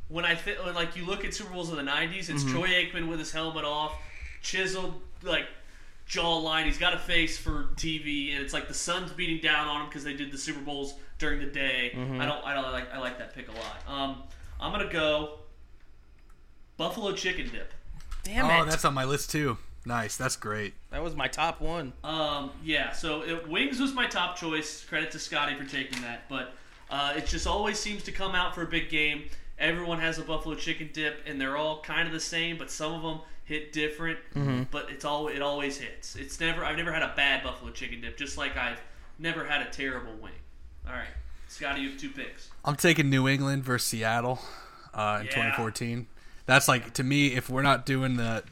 when I fit when like you look at Super Bowls of the '90s, Mm-hmm. it's Troy Aikman with his helmet off, chiseled like jawline. He's got a face for TV, and it's like the sun's beating down on him because they did the Super Bowls during the day. Mm-hmm. I don't I don't like I like that pick a lot. Um, I'm gonna go Buffalo Chicken Dip. damn oh, it, that's on my list too. Nice, that's great. that was my top one. Um, yeah, so it, wings was my top choice. Credit to Scotty for taking that, but uh, it just always seems to come out for a big game. Everyone has a buffalo chicken dip, and they're all kind of the same, but some of them hit different. But it's all it always hits. It's never I've never had a bad buffalo chicken dip, just like I've never had a terrible wing. All right, Scotty, you have two picks. I'm taking New England versus Seattle uh, in Yeah. 2014. That's like to me, if we're not doing the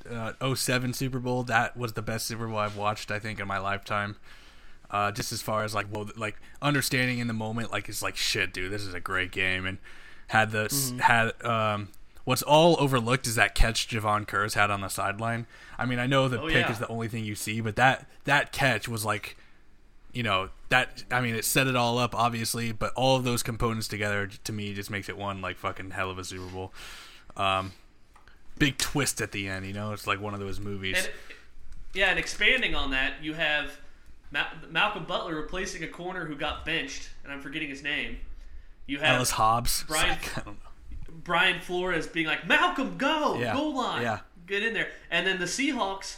uh, 07 Super Bowl, that was the best Super Bowl I've watched. I think in my lifetime. Uh, just as far as like well, like understanding in the moment, like it's like shit, dude. This is a great game, and had the Mm-hmm. had um, what's all overlooked is that catch Javon Kearse had on the sideline. I mean, I know the Oh, pick yeah. is the only thing you see, but that that catch was like you know that I mean it set it all up obviously, but all of those components together to me just makes it one like fucking hell of a Super Bowl. Um, big twist at the end, you know, it's like one of those movies. And yeah, and expanding on that, you have Ma- Malcolm Butler replacing a corner who got benched, and I'm forgetting his name. You have Ellis Hobbs, Brian- (laughs) I don't know. Brian Flores being like, Malcolm, go! Yeah. Goal line! Yeah. Get in there. And then the Seahawks,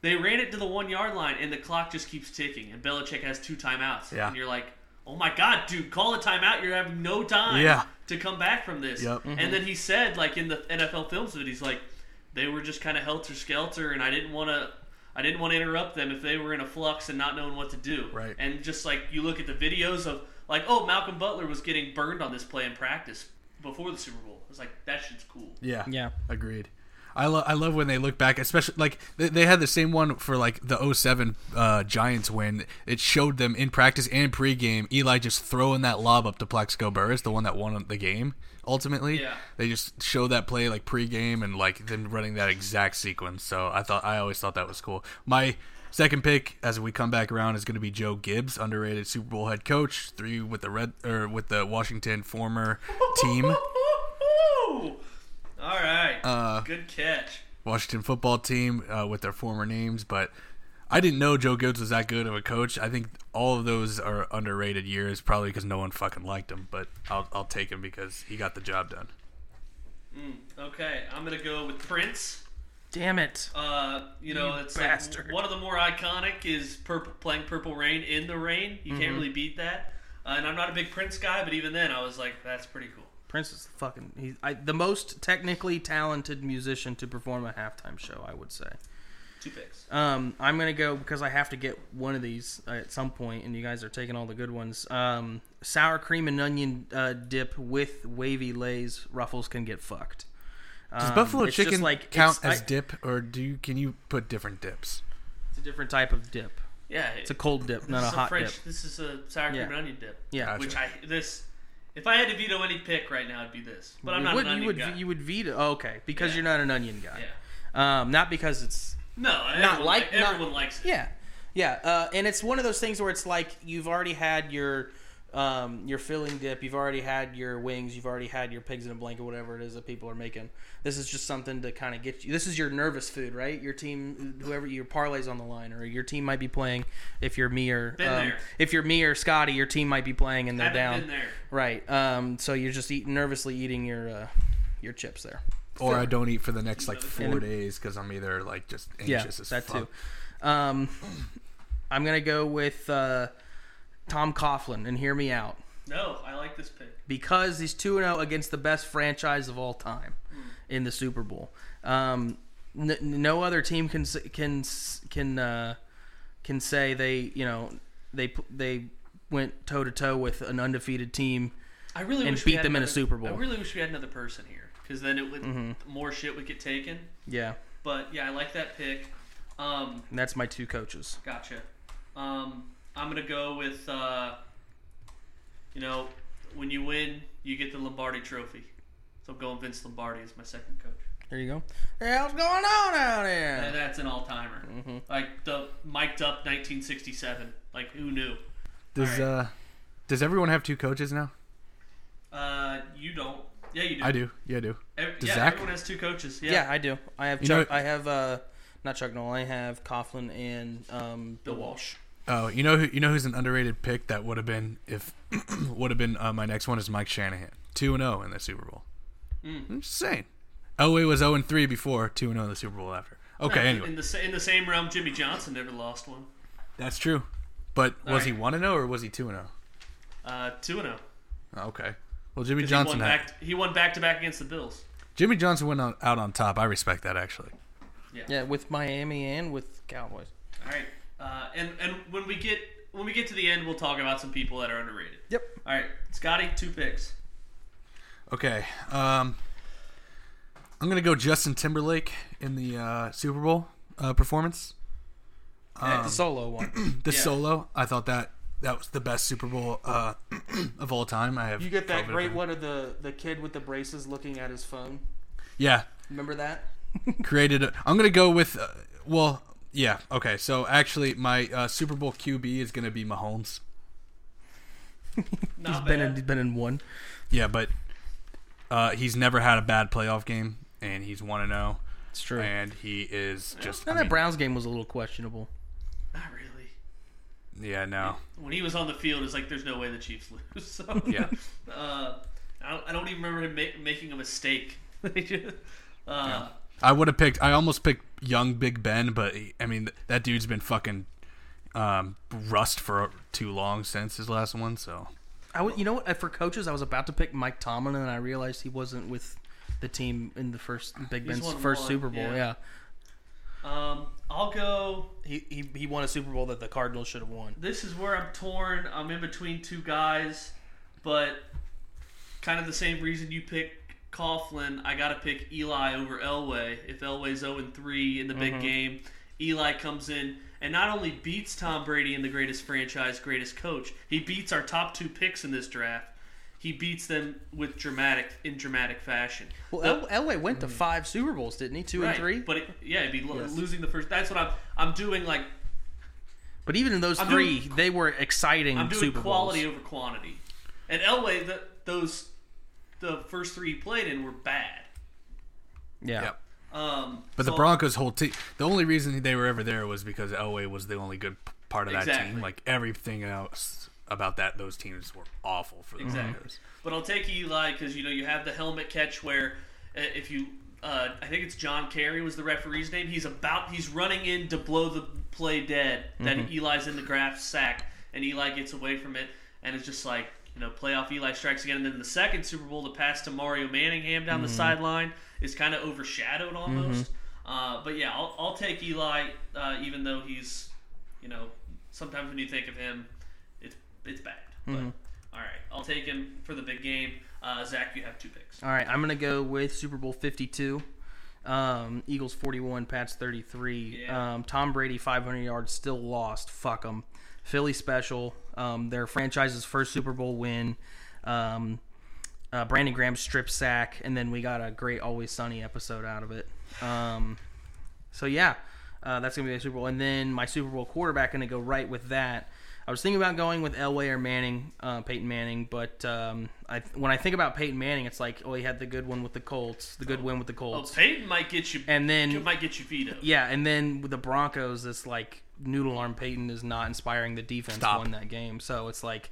they ran it to the one yard line, and the clock just keeps ticking, and Belichick has two timeouts. Yeah. And you're like, oh my God, dude, call a timeout. You're having no time Yeah. to come back from this. Yep. Mm-hmm. And then he said, like in the NFL films of it, he's like, they were just kind of helter skelter, and I didn't want to. I didn't want to interrupt them if they were in a flux and not knowing what to do. Right. And just like you look at the videos of like, oh, Malcolm Butler was getting burned on this play in practice before the Super Bowl. It's like that shit's cool. Yeah, Yeah. agreed. I love I love when they look back, especially like they, they had the same one for like the 07 uh, Giants win. it showed them in practice and pregame Eli just throwing that lob up to Plaxico Burress, the one that won the game ultimately. Yeah. They just showed that play like pregame and like them running that exact sequence. So I thought I always thought that was cool. My second pick as we come back around is going to be Joe Gibbs, underrated Super Bowl head coach, three with the red or with the Washington former team. (laughs) All right. Uh, Good catch. Washington football team uh, with their former names, but I didn't know Joe Gibbs was that good of a coach. I think all of those are underrated years, probably because no one fucking liked him. But I'll I'll take him because he got the job done. Okay, I'm gonna go with Prince. Damn it. Uh, you know, You it's bastard. like one of the more iconic is purple, playing Purple Rain in the rain. You Mm-hmm. can't really beat that. Uh, and I'm not a big Prince guy, but even then, I was like, that's pretty cool. Prince is fucking he's I, the most technically talented musician to perform a halftime show, I would say. Two picks. Um, I'm gonna go because I have to get one of these uh, at some point, and you guys are taking all the good ones. Um, sour cream and onion uh, dip with wavy lays ruffles can get fucked. Does Um, buffalo chicken like count as I- dip, or do you can you put different dips? It's a different type of dip. Yeah, It's a cold dip, not a this is hot French. dip. This is a sour cream Yeah. and onion dip. Yeah. Gotcha. Which I this, if I had to veto any pick right now, it'd be this. But I'm not would, an onion you would guy. you would veto? Oh, okay, because Yeah. you're not an onion guy. yeah. Um, not because it's No, not everyone, like not- everyone likes it. Yeah, yeah, uh, and it's one of those things where it's like you've already had your um, your filling dip, you've already had your wings, you've already had your pigs in a blanket, whatever it is that people are making. This is just something to kind of get you. This is your nervous food, right? Your team, whoever your parlays on the line, or your team might be playing. If you're me or um, if you're me or Scotty, your team might be playing and they're down. been there. Right. Um, so you're just eating nervously eating your uh, your chips there. Or I don't eat for the next like four then- days because I'm either like just Yeah, anxious as that fuck. too. Um, I'm gonna go with uh, Tom Coughlin, and hear me out No, I like this pick. because he's two and zero against the best franchise of all time Hmm. in the Super Bowl. Um, n- no other team can can can uh, can say they you know they they went toe to toe with an undefeated team. I really And beat them in a Super Bowl. I really wish we had another person here because then it would Mm-hmm. more shit would get taken. Yeah, But yeah, I like that pick. Um, and that's my two coaches. gotcha. Um, I'm gonna go with uh, you know when you win, you get the Lombardi Trophy. So I'm going Vince Lombardi as my second coach. There you go. What the hell's going on out And that's an all timer. Mm-hmm. Like the mic'd up 1967. Like who knew? Does All uh, does everyone have two coaches now? Uh, you don't. Yeah, you do. I do. Yeah, I do. Ev- Does yeah, Zach? everyone has two coaches. Yeah. Yeah, I do. I have You Chuck. know- I have uh, not Chuck Noll. I have Coughlin and um, Bill Bill Walsh. Oh, you know who you know who's an underrated pick that would have been if (clears throat) would have been uh, my next one is Mike Shanahan, two and zero in the Super Bowl. Mm. I'm just saying. Elway was zero and three before, two and zero in the Super Bowl after. Okay, In- anyway, In the in the same realm, Jimmy Johnson never lost one. that's true. But was Alright. he one and zero or was he two and zero? Uh, two and zero. Oh, Okay. Well, Jimmy Johnson He won, had, back, he won back to back against the Bills. Jimmy Johnson went on, out on top. I respect that actually. Yeah. Yeah, with Miami and with Cowboys. All right. Uh, and and when we get when we get to the end, we'll talk about some people that are underrated. Yep. All right, Scotty, two picks. Okay. Um, I'm gonna go Justin Timberlake in the uh, Super Bowl uh, performance. Um, the solo one. (clears throat) the yeah. solo, I thought that that was the best Super Bowl uh, (clears throat) of all time. I have. You get that great one of the the kid with the braces looking at his phone. Yeah, Remember that? created. A, I'm gonna go with. Uh, well, yeah. Okay, so actually, my uh, Super Bowl QB is gonna be Mahomes. (laughs) Not He's bad. been in, he's been in one. Yeah, but uh, he's never had a bad playoff game, and he's one and zero, It's true. and he is just. I And that Browns game was a little questionable. Not really. yeah, no. When he was on the field, it's like there's no way the Chiefs (laughs) lose. So Yeah. (laughs) Uh, I don't, I don't even remember him ma- making a mistake. They just- uh, I would have picked. I almost picked young Big Ben, but I mean that dude's been fucking um, rust for too long since his last one. So I would, you know what? For coaches, I was about to pick Mike Tomlin, and I realized he wasn't with the team in the first Big He's Ben's first one, Super Bowl. yeah. Yeah, Um, I'll go. he, he he won a Super Bowl that the Cardinals should have won. This is where I'm torn. I'm in between two guys, but kind of the same reason you pick Coughlin, I got to pick Eli over Elway. If Elway's 0 3 in the big mm-hmm. game, Eli comes in and not only beats Tom Brady in the greatest franchise, greatest coach, he beats our top two picks in this draft. He beats them with dramatic in dramatic fashion. Well, The- El- Elway went to mm-hmm. five Super Bowls, didn't he? Two right, and three. but it, yeah, it'd be lo- Yes. losing the first. That's what I'm. I'm doing like But even in those I'm three, doing- they were exciting I'm doing Super quality Bowls. over quantity. And Elway, the, those the first three he played in were bad. Yeah. Yep. Um, But the Broncos' whole team, the only reason they were ever there was because Elway was the only good part of that Exactly. team. Like everything else about that, those teams were awful for the Exactly. Broncos. But I'll take Eli because you know you have the helmet catch where uh, if you, uh, I think it's John Kerry was the referee's name. He's about he's running in to blow the play dead. Then Eli's in the graph sack and Eli gets away from it and it's just like you know playoff Eli strikes again. And then the second Super Bowl, the pass to Mario Manningham down the sideline is kind of overshadowed almost. Uh, but yeah, I'll, I'll take Eli uh, even though he's you know sometimes when you think of him, it's it's bad. But all right, I'll take him for the big game. Uh, Zach, you have two picks. All right, I'm gonna go with Super Bowl 52. Um, Eagles 41, Pats 33. Yeah. Um, Tom Brady 500 yards, still lost. Fuck them. Philly special. Um, their franchise's first Super Bowl win. Um, uh, Brandon Graham strip sack, and then we got a great Always Sunny episode out of it. Um, so yeah, uh, that's gonna be my Super Bowl, and then my Super Bowl quarterback gonna go right with that. I was thinking about going with Elway or Manning, uh, Peyton Manning, but um, I, when I think about Peyton Manning, it's like, oh, he had the good one with the Colts, the good win with the Colts. Oh, Colts, Peyton might get you. and then might get you vetoed. yeah, and then with the Broncos, it's like noodle arm Peyton is not inspiring. The defense Stop. won that game, so it's like,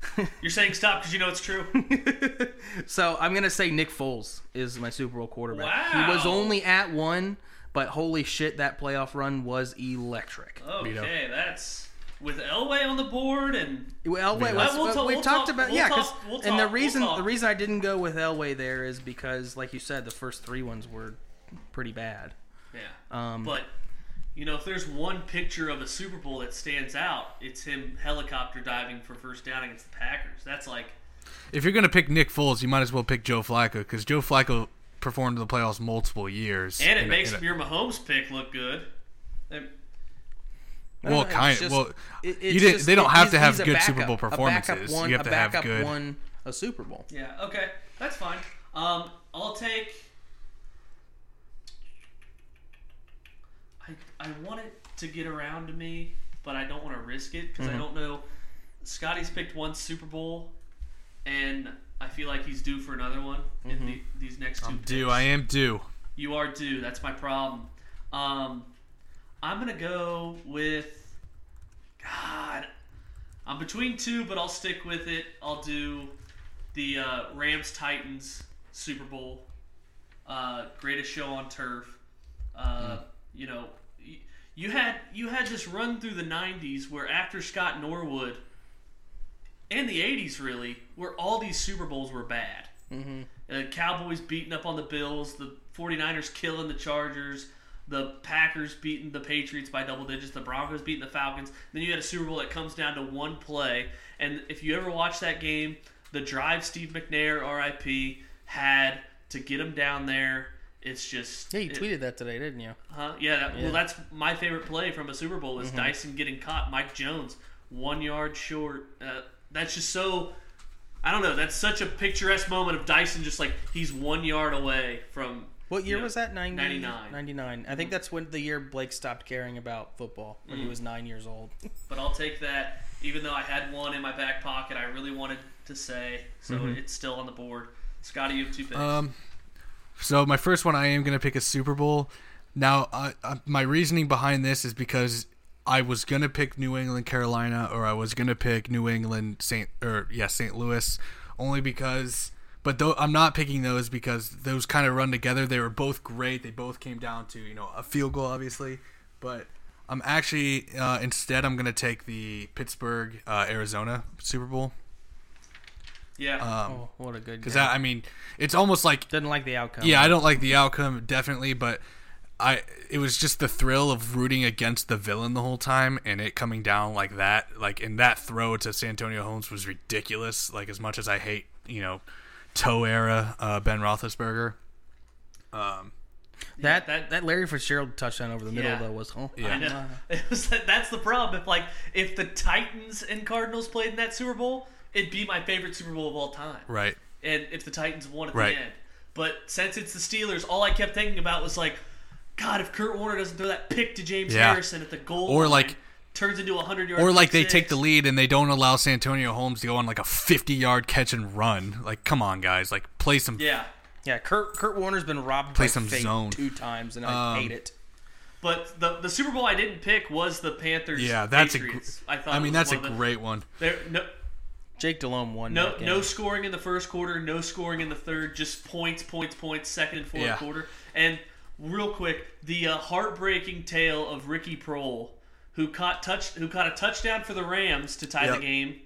(laughs) You're saying stop because you know it's true. (laughs) so I'm gonna say Nick Foles is my Super Bowl quarterback. He was only at one, but holy shit, that playoff run was electric. Okay, that's with Elway on the board and Well, wait, Yeah. let's- We'll we talk- we'll talked talk- about we'll yeah, 'cause- talk- we'll and the talk- we'll reason the reason I didn't go with Elway there is because, like you said, the first three ones were pretty bad. yeah. Um, But you know, if there's one picture of a Super Bowl that stands out, it's him helicopter diving for first down against the Packers. That's like If you're gonna pick Nick Foles, you might as well pick Joe Flacco because Joe Flacco performed in the playoffs multiple years. and it in makes a- your Mahomes pick look good. And- Well, know, kind of. just- Well, it- you didn't. just- they don't it- have to have he's a good Super. Bowl A performances. won- you have a to have good. won a Super Bowl. Yeah. Okay, that's fine. Um, I'll take. I I want it to get around to me, but I don't want to risk it because I don't know. Scotty's picked one Super Bowl, and I feel like he's due for another one in the, these next 2 Do picks. I am due. You are due. That's my problem. Um, I'm gonna go with. God, I'm between two, but I'll stick with it. I'll do the uh, Rams Titans Super Bowl. Uh, greatest show on turf. Uh, You know, you had you had this run through the '90s where after Scott Norwood, and the '80s really, where all these Super Bowls were bad. Mm-hmm. Uh, Cowboys beating up on the Bills, the 49ers killing the Chargers, the Packers beating the Patriots by double digits, the Broncos beating the Falcons. Then you had a Super Bowl that comes down to one play. And if you ever watch that game, the drive Steve McNair, RIP, had to get him down there. It's just. Yeah, you it- tweeted that today, didn't you? Huh? Yeah, that, Yeah. Mm-hmm. well, that's my favorite play from a Super Bowl is Dyson getting caught. Mike Jones, one yard short. Uh, that's just so. I don't know. That's such a picturesque moment of Dyson just like he's one yard away from. What year Yeah. was that? 90, 99. 99. I think that's when the year Blake stopped caring about football when he Mm. was nine years old. (laughs) But I'll take that, even though I had one in my back pocket. I really wanted to say, so Mm-hmm. it's still on the board. Scotty, you have two picks. Um, so my first one, I am gonna pick a Super Bowl. Now, my reasoning behind this is because I was gonna pick New England, Carolina, or I was gonna pick New England, Saint, or yeah, St. Louis, only because. But though I'm not picking those because those kind of run together. They were both great. They both came down to you know a field goal, obviously. But I'm actually uh, instead I'm gonna take the Pittsburgh, uh, Arizona Super Bowl yeah. oh, what a good because game. I mean it's almost like Didn't like the outcome. Yeah, I don't like the outcome definitely, but I it was just the thrill of rooting against the villain the whole time and it coming down like that, like in that throw to Santonio Holmes was ridiculous. Like as much as I hate, you know, toe era uh, Ben Roethlisberger. Um, That, that- that Larry Fitzgerald touchdown over the middle Yeah. though was oh Yeah. (laughs) It was that's the problem. If like if the Titans and Cardinals played in that Super Bowl, it'd be my favorite Super Bowl of all time. right. And if the Titans won at Right. the end, but since it's the Steelers, all I kept thinking about was like, God, if Kurt Warner doesn't throw that pick to James Yeah. Harrison at the goal Or, line, like- turns into a hundred yard, Or like they six. take the lead and they don't allow Santonio Holmes to go on like a 50 yard catch and run. Like, come on, guys. Like, play some. Yeah, yeah Kurt Kurt Warner's been robbed Play by some fate zone. two times and I Um, hate it. but the the Super Bowl I didn't pick was the Panthers. Yeah, that's a. Gr- I thought. I mean, that's a one of the- great one. There, no, Jake Delhomme won. No, that game. no scoring in the first quarter, no scoring in the third, just points, points, points, second and fourth Yeah. quarter. And real quick, the uh, heartbreaking tale of Ricky Proehl, who caught touch, who caught a touchdown for the Rams to tie Yep. the game,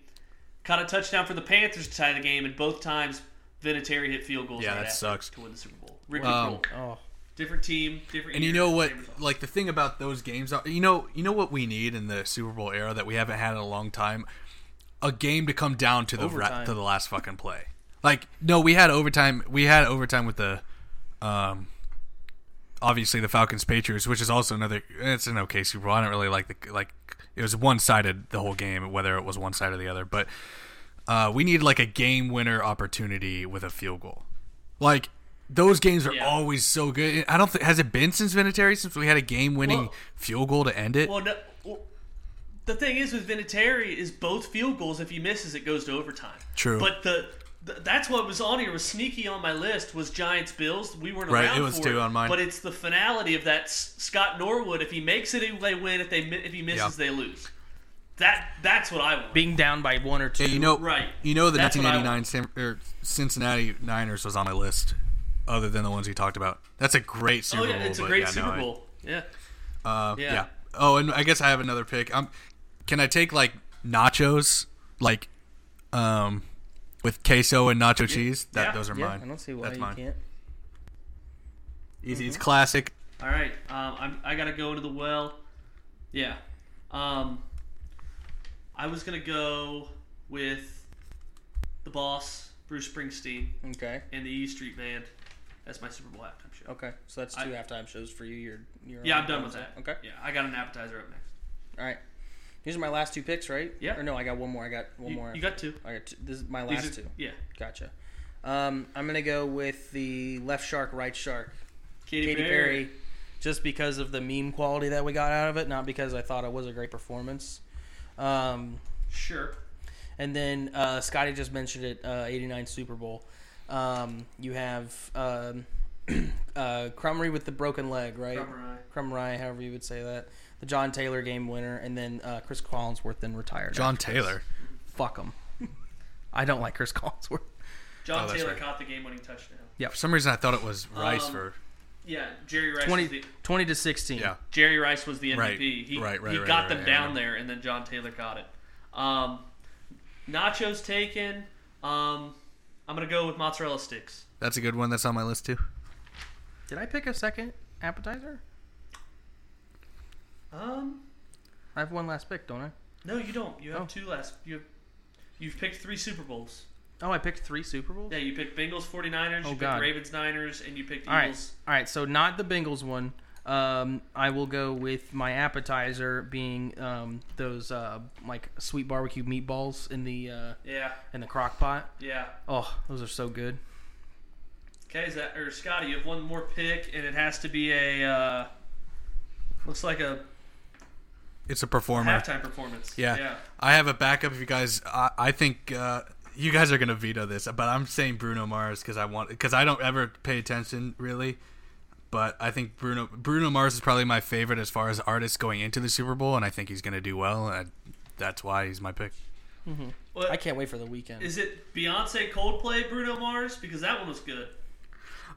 caught a touchdown for the Panthers to tie the game, and both times Vinatieri hit field goals. Yeah, right that sucks. to win the Super Bowl. Ricky Um, Proehl, Oh, different team, different. And you know what? Like the thing about those games, you know, you know what we need in the Super Bowl era that we haven't had in a long time, a game to come down to the ra- to the last fucking play. Like, no, we had overtime. We had overtime with the, um, obviously the Falcons Patriots, which is also another. It's an okay Super Bowl. I don't really like the like. It was one sided the whole game, whether it was one side or the other. But uh, we need like a game winner opportunity with a field goal. Like those games are Yeah. always so good. I don't think has it been since Vinatieri since we had a game winning Well- field goal to end it. Well, no, well, the thing is with Vinatieri is both field goals. If he misses, it goes to overtime. True. But the, the that's what was on here was sneaky on my list was Giants Bills. We weren't Right, around it was for too on mine. But it's the finality of that Scott Norwood. If he makes it, they win. If they mi- if he misses, Yeah. they lose. That that's what I want. being down by one or two. Yeah, you know, Right. You know, the That's 1989 San, or Cincinnati Niners was on my list, other than the ones you talked about. That's a great Super oh yeah, Bowl. it's a great yeah, no, Super I- Bowl. Yeah. Uh, Yeah. yeah. Oh, and I guess I have another pick. Um, can I take like nachos, like, um, with queso and nacho cheese? That Yeah. those are yeah, mine. I don't see why That's you mine. can't. Easy. It's classic. All right. Um, I'm, I gotta go to the well. Yeah. Um, I was gonna go with the boss, Bruce Springsteen, Okay. and the E Street Band as my Super Bowl halftime show. Okay. So that's two halftime shows for you. You're, you're Yeah, I'm done with that. Okay. Yeah, I got an appetizer up next. All right. These are my last two picks, right? Yeah. Or no, I got one more. I got one You, more. you got two. I got two. This is my last are- two. Yeah. Gotcha. Um, I'm gonna go with the left shark, right shark. Katy, Katy Perry. Perry, just because of the meme quality that we got out of it, not because I thought it was a great performance. Um, Sure. and then uh, Scotty just mentioned it, uh, '89 Super Bowl. Um, you have um, (clears throat) uh, Krumrie with the broken leg, right? Krumrie. Krumrie, however you would say that. The John Taylor game winner, and then uh, Cris Collinsworth then retired. John after this. Taylor. Fuck him. (laughs) I don't like Cris Collinsworth. John Oh, Taylor right. caught the game-winning touchdown. Yeah, for some reason, I thought it was Rice Um, for. Yeah, Jerry Rice. 20, was the, 20 to 16. Yeah. Jerry Rice was the MVP. Right. He, Right, right, he right, got right, them right, down right. there, and then John Taylor caught it. Um, nachos taken. Um, I'm gonna go with mozzarella sticks. That's a good one. That's on my list too. Did I pick a second appetizer? Um, I have one last pick, don't I? no, you don't. You have Oh. two last. You have, you've picked three Super Bowls. Oh, I picked three Super Bowls? Yeah, you picked Bengals, 49ers, Oh, you picked God. Ravens, Niners, and you picked All right. Eagles. All right, so not the Bengals one. Um, I will go with my appetizer being um, those uh, like sweet barbecue meatballs in the uh, Yeah, in the crock pot. yeah. Oh, those are so good. Okay, is that or Scotty? You have one more pick, and it has to be a. Uh, looks like a It's a performer. halftime performance. Yeah. Yeah. I have a backup. If you guys, I, I think uh, you guys are gonna veto this, but I'm saying Bruno Mars because I want because I don't ever pay attention really. But I think Bruno Bruno Mars is probably my favorite as far as artists going into the Super Bowl, and I think he's gonna do well, and that's why he's my pick. What, I can't wait for the Weeknd. Is it Beyonce, Coldplay, Bruno Mars? Because that one was good.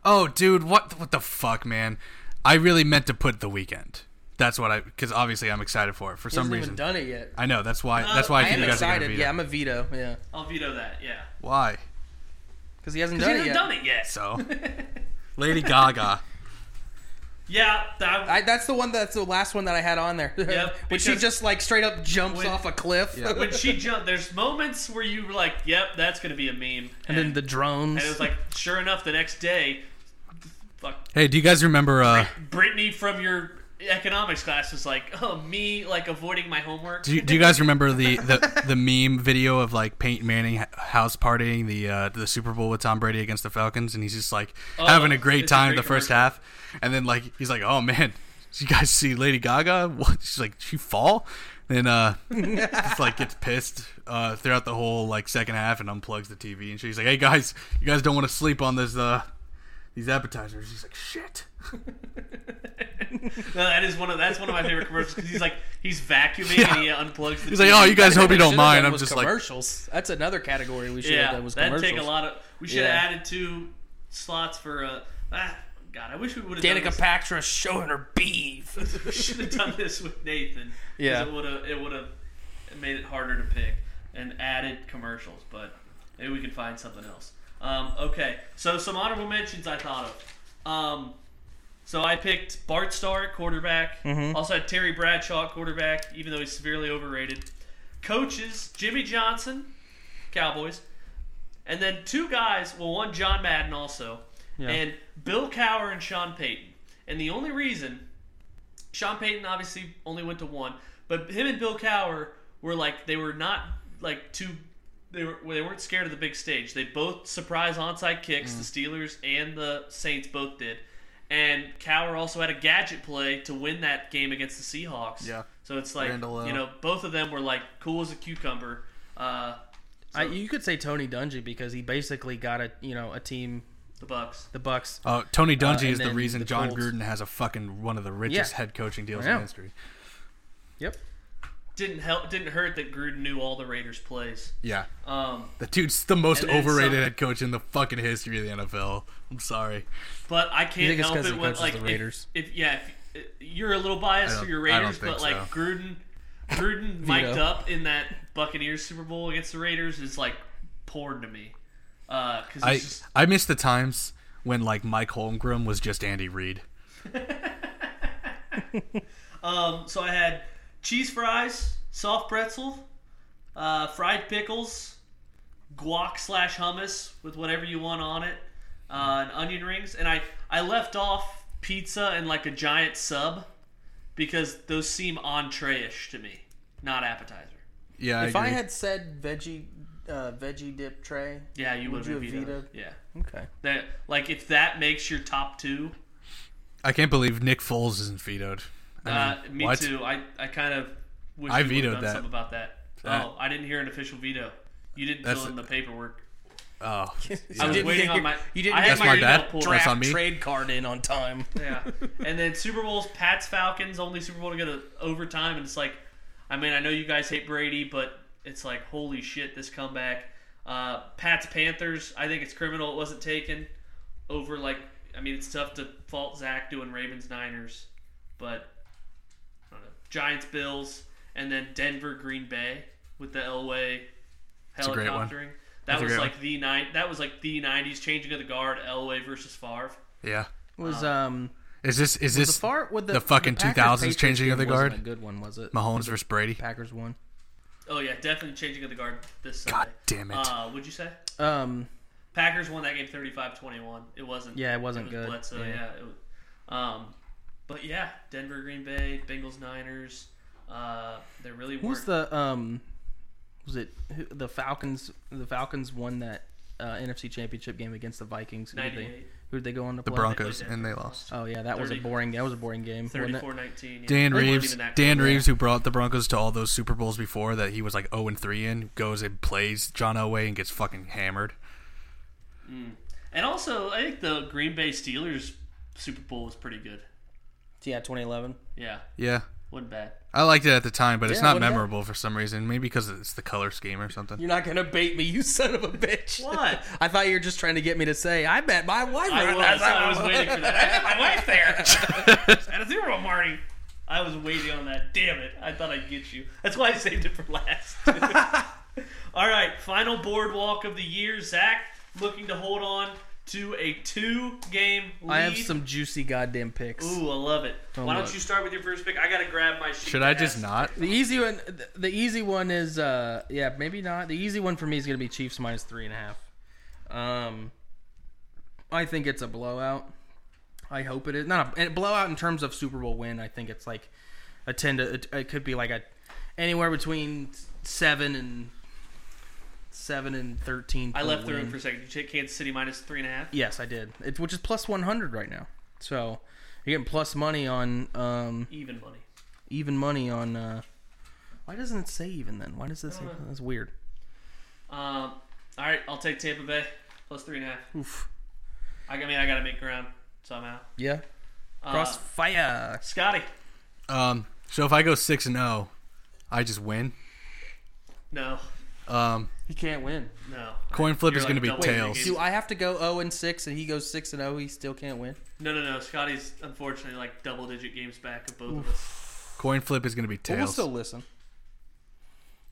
Oh, dude, what what the fuck, man? I really meant to put the Weeknd. That's what I because obviously I'm excited for it for He some hasn't reason. even done it yet. I know that's why. Uh, That's why I, I think am you guys are gonna excited. veto. Yeah, I'm a veto. Yeah, I'll veto that. Yeah. Why? because he hasn't done he it hasn't yet. done it yet. So, (laughs) Lady Gaga. Yeah, that, I, that's the one. That's the last one that I had on there. Yep, (laughs) when she just like straight up jumps When- off a cliff, when she jumped, there's moments where you were like, "Yep, that's gonna be a meme," and then the drones. and it was like, sure enough, the next day, fuck, Hey, do you guys remember? Uh, Brittany from your economics class was like, "Oh, me like avoiding my homework." do you, do you guys remember the, the, the meme video of like Peyton Manning house partying the uh, the Super Bowl with Tom Brady against the Falcons, and he's just like having a great it's a time great the first commercial. half, and then like he's like, "Oh man, did you guys see Lady Gaga? (laughs) What? She's like, she fall." And uh, (laughs) just like gets pissed uh, throughout the whole like second half and unplugs the TV, and she's like, "Hey guys, you guys don't want to sleep on this uh, these appetizers." He's like, "Shit." (laughs) No, that is one of that's one of my favorite commercials because he's like he's vacuuming and he unplugs the. He's like, "Oh, you guys hope you don't mind." I'm was just like, commercials. That's another category we should have yeah, done was that'd take a lot of. We should Yeah. have added two slots for. Uh, ah, God, I wish we would have done Danica this. Patrick showing her beef. (laughs) we should have done this with Nathan. Yeah. it would have it would have made it harder to pick and added commercials, but maybe we can find something else. Um, okay, so some honorable mentions I thought of. Um, so I picked Bart Starr at quarterback. Mm-hmm. Also had Terry Bradshaw at quarterback, even though he's severely overrated. Coaches Jimmy Johnson, Cowboys, and then two guys. Well, one John Madden also, Yeah. and Bill Cowher and Sean Payton. And the only reason Sean Payton obviously only went to one, but him and Bill Cowher were like they were not like two They were they weren't scared of the big stage. They both surprise onside kicks. Mm. The Steelers and the Saints both did, and Cowher also had a gadget play to win that game against the Seahawks. Yeah. So it's like Randall, uh, you know both of them were like cool as a cucumber. Uh, I, you could say Tony Dungy because he basically got a you know a team, the Bucks. the Bucks. Oh, Tony Dungy and is the reason the John Colts. Gruden has a fucking one of the richest Yeah. head coaching deals in history. Yep. Didn't help. Didn't hurt that Gruden knew all the Raiders plays. Yeah, Um, the dude's the most overrated some- head coach in the fucking history of the NFL. I'm sorry. But I can't think it's it he when like the Raiders? If, yeah, if, uh, you're a little biased for your Raiders, think but like so. Gruden, Gruden (laughs) mic'd up in that Buccaneers Super Bowl against the Raiders is like porn to me. Because I just I miss the times when like Mike Holmgren was just Andy Reid. (laughs) um, so I had cheese fries, soft pretzel, uh, fried pickles, guac slash hummus with whatever you want on it, uh, and onion rings, and I I left off pizza and like a giant sub because those seem entree-ish to me, not appetizer. Yeah, I if I had said veggie uh, veggie dip tray, Yeah, you Would would you have have vetoed. vetoed? Yeah, okay. that like if that makes your top two, I can't believe Nick Foles isn't vetoed. I uh, me what? too. I I kind of wish i'd have vetoed done that. something about that. That- Oh, I didn't hear an official veto. You didn't That's- fill in the paperwork. Oh, (laughs) I was didn't waiting get on your- my. you didn't I get had That's my email bad. pulled That's up. on me. trade card in on time. (laughs) Yeah, and then Super Bowls, Pats Falcons, only Super Bowl to go to overtime, and it's like, I mean, I know you guys hate Brady, but it's like, holy shit, this comeback. Uh, Pats Panthers, I think it's criminal it wasn't taken over. Like, I mean, it's tough to fault Zach doing Ravens Niners, but I don't know. Giants Bills, and then Denver Green Bay with the Elway a great one. helicoptering. That was great like the night. That was like the '90s changing of the guard. Elway versus Favre. yeah. Was um Is this is this the far with the the fucking 2000s changing of game the wasn't guard? A good one was it? Mahomes versus Brady? Packers won. Oh yeah, definitely changing of the guard this Sunday. God damn it! Uh, would you say Um, Packers won that game 35-21? It wasn't. Yeah, it wasn't was good. Bledsoe, Yeah. yeah. it was, um, but yeah, Denver, Green Bay, Bengals, Niners. Uh, they really who's weren't. the um, was it who, the Falcons? The Falcons won that uh, NFC Championship game against the Vikings. Who did they? Who did they go on to play? the play? Broncos Denver. and they lost. Oh yeah, that was a boring. That was a boring game. wasn't 34-19. Yeah. Dan They Reeves, Dan good. Reeves, who brought the Broncos to all those Super Bowls before, that he was like 0 and 3 in, goes and plays John Elway and gets fucking hammered. And also, I think the Green Bay Steelers Super Bowl was pretty good. Yeah, 2011. Yeah, Yeah, wasn't bad. I liked it at the time, but it's Yeah, not what about- memorable for some reason. Maybe because it's the color scheme or something. You're not gonna bait me, you son of a bitch. What? (laughs) I thought you were just trying to get me to say. I bet my wife. I was. I was waiting for that. (laughs) I had my wife there. (laughs) At a zero, Marty. I was waiting on that. Damn it! I thought I'd get you. That's why I saved it for last. All right, final boardwalk of the year. Zach looking to hold on to a two-game lead. I have some juicy goddamn picks. Ooh, I love it. Oh, Why don't look. you start with your first pick? I gotta grab my sheet. Should I just not? The easy one, the easy one is, uh, yeah, maybe not. The easy one for me is gonna be Chiefs minus three and a half. Um, I think it's a blowout. I hope it is not a, a blowout in terms of Super Bowl win. I think it's like a ten to. It, it could be like a anywhere between seven and seven and thirteen. I left the room for a second. Did you take Kansas City minus three and a half? Yes, I did. It, which is plus one hundred right now. So you're getting plus money on um, Even money. even money on. Uh, why doesn't it say even then? Why does this? don't. That's weird. Um, all right, I'll take Tampa Bay plus three and a half. Oof. I I mean, I gotta make ground somehow. Yeah. Uh, Crossfire. Scotty. Um, so if I go six and zero, I just win. No, Um, He can't win. no. coin flip You're is like going to be double tails. digits. Do I have to go zero and six, and he goes six and zero? He still can't win. No, no, no. Scotty's unfortunately like double-digit games back of both of us. Coin flip is going to be But we'll tails. still listen.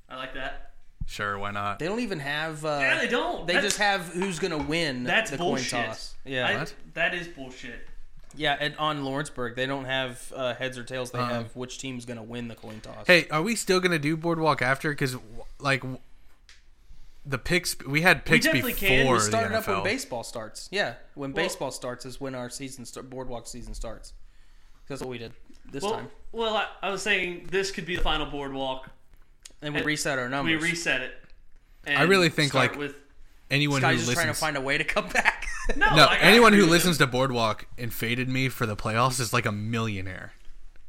I like that. Sure, why not? They don't even have. Uh, Yeah, they don't. They That's- just have who's gonna win That's the bullshit. coin toss. Yeah. I- that is bullshit. Yeah, and on Lawrenceburg, they don't have uh, heads or tails. They Uh-uh. have which team's gonna win the coin toss. Hey, are we still going to do boardwalk after? Because like w- the picks, we had picks definitely before can. We we the started up when baseball starts. Yeah, when Well- baseball starts is when our season start, boardwalk season starts. That's what we did this Well, time, well, I, I was saying this could be the final boardwalk. and we and reset our numbers. We reset it. And I really think, like, with Anyone Sky's who just listens, trying to find a way to come back. (laughs) no, no, like, anyone who listens to boardwalk and faded me for the playoffs is like a millionaire.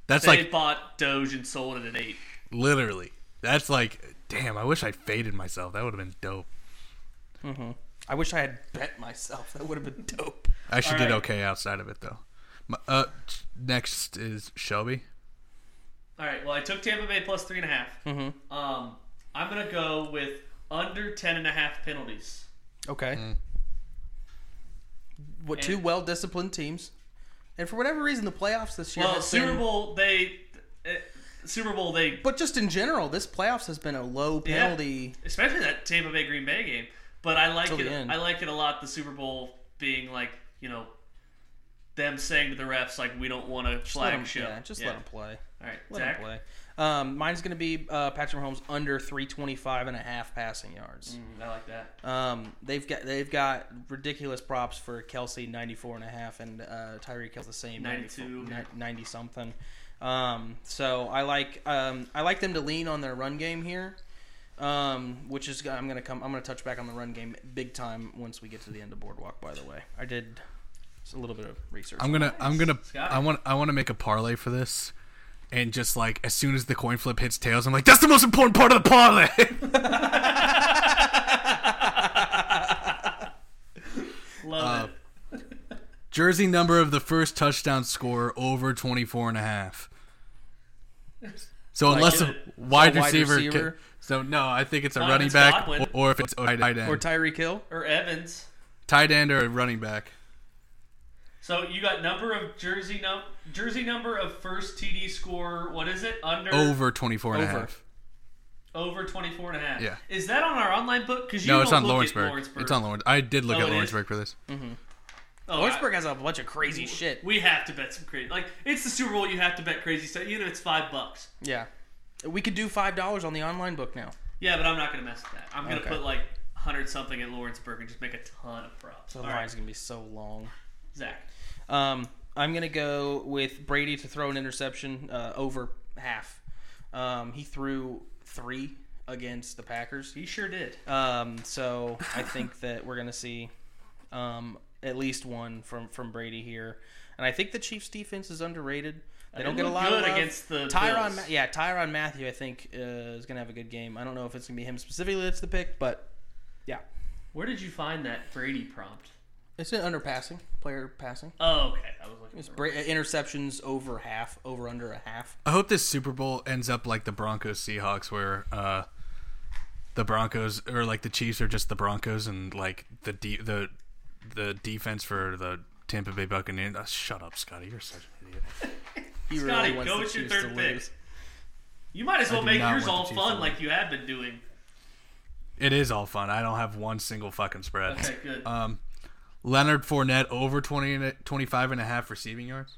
That's they like bought Doge and sold it at eight. literally. That's like, damn. I wish I faded myself. That would have been dope. I wish I had bet myself. That would have been dope. I actually All did right. okay outside of it though. My- Uh, next is Shelby. All right. Well, I took Tampa Bay plus three and a half. Mm-hmm. Um, I'm gonna go with under ten and a half penalties. Okay. Mm. What two well disciplined teams, and for whatever reason, the playoffs this year. Well, Super been- Bowl they, uh, Super Bowl they, but just in general, this playoffs has been a low Yeah. penalty. especially that Tampa Bay Green Bay game. But I like it. I like it a lot. The Super Bowl being like you know, them saying to the refs like we don't want to flag 'em- show. Yeah, just let them play. All right, Let Zach. them play. Um, mine's going to be uh, Patrick Mahomes under 325 and a half passing yards. Mm, I like that. Um, they've got they've got ridiculous props for Kelce 94 and a half and uh, Tyreek Hill's the same 92. 94 90 something. Um, so I like um, I like them to lean on their run game here. Um, which is I'm gonna come I'm gonna touch back on the run game big time once we get to the end of boardwalk. By the way, I did a little bit of research. I'm gonna, I'm gonna, Scott. I want, I want to make a parlay for this, and just like as soon as the coin flip hits tails, I'm like, that's the most important part of the parlay. (laughs) Love it. Jersey number of the first touchdown score over 24 and a half. So unless a wide A wide receiver, receiver? so no, I think it's a running back, Godwin. or, if it's a tight end, or Tyreek Hill. Or Evans. tight end or a running back. So you got number of jersey num jersey number of first TD score. What is it? Under Over 24 and a Over. half. over 24 and a half. Yeah. Is that on our online book? Because you No, it's on Lawrenceburg. Lawrenceburg. It's on Lawrence. I did look Oh, at it is? Lawrenceburg for this. Mm-hmm. Oh, Lawrenceburg I- has a bunch of crazy shit. We have to bet some crazy. Like it's the Super Bowl. You have to bet crazy stuff. Even if it's five bucks. Yeah, we could do five dollars on the online book now. Yeah, but I'm not gonna mess with that. I'm gonna Okay. put like hundred something at Lawrenceburg and just make a ton of props. The All line's right, gonna be so long. Zach. Um, I'm gonna go with Brady to throw an interception uh, over half. Um, he threw three against the Packers. He sure did. Um, so I think that we're gonna see um, at least one from from Brady here, and I think the Chiefs' defense is underrated. They don't get a lot good of love. against the Tyrann. Bills. Ma- yeah, Tyrann Mathieu. I think uh, is gonna have a good game. I don't know if it's gonna be him specifically that's the pick, but yeah, Where did you find that Brady prompt? it's an under passing player passing. Oh, okay. I was looking. It's bra- interceptions over half, over under a half. I hope this Super Bowl ends up like the Broncos Seahawks, where uh, the Broncos or like the Chiefs are just the Broncos, and like the de- the the defense for the Tampa Bay Buccaneers. Uh, shut up, Scotty. You're such an idiot. (laughs) He Scotty, really go with your Chiefs third to pick. lose. You might as well make yours all fun like you have been doing. It is all fun. I don't have one single fucking spread. Okay, good. (laughs) Um, Leonard Fournette over 20 25 and a half receiving yards.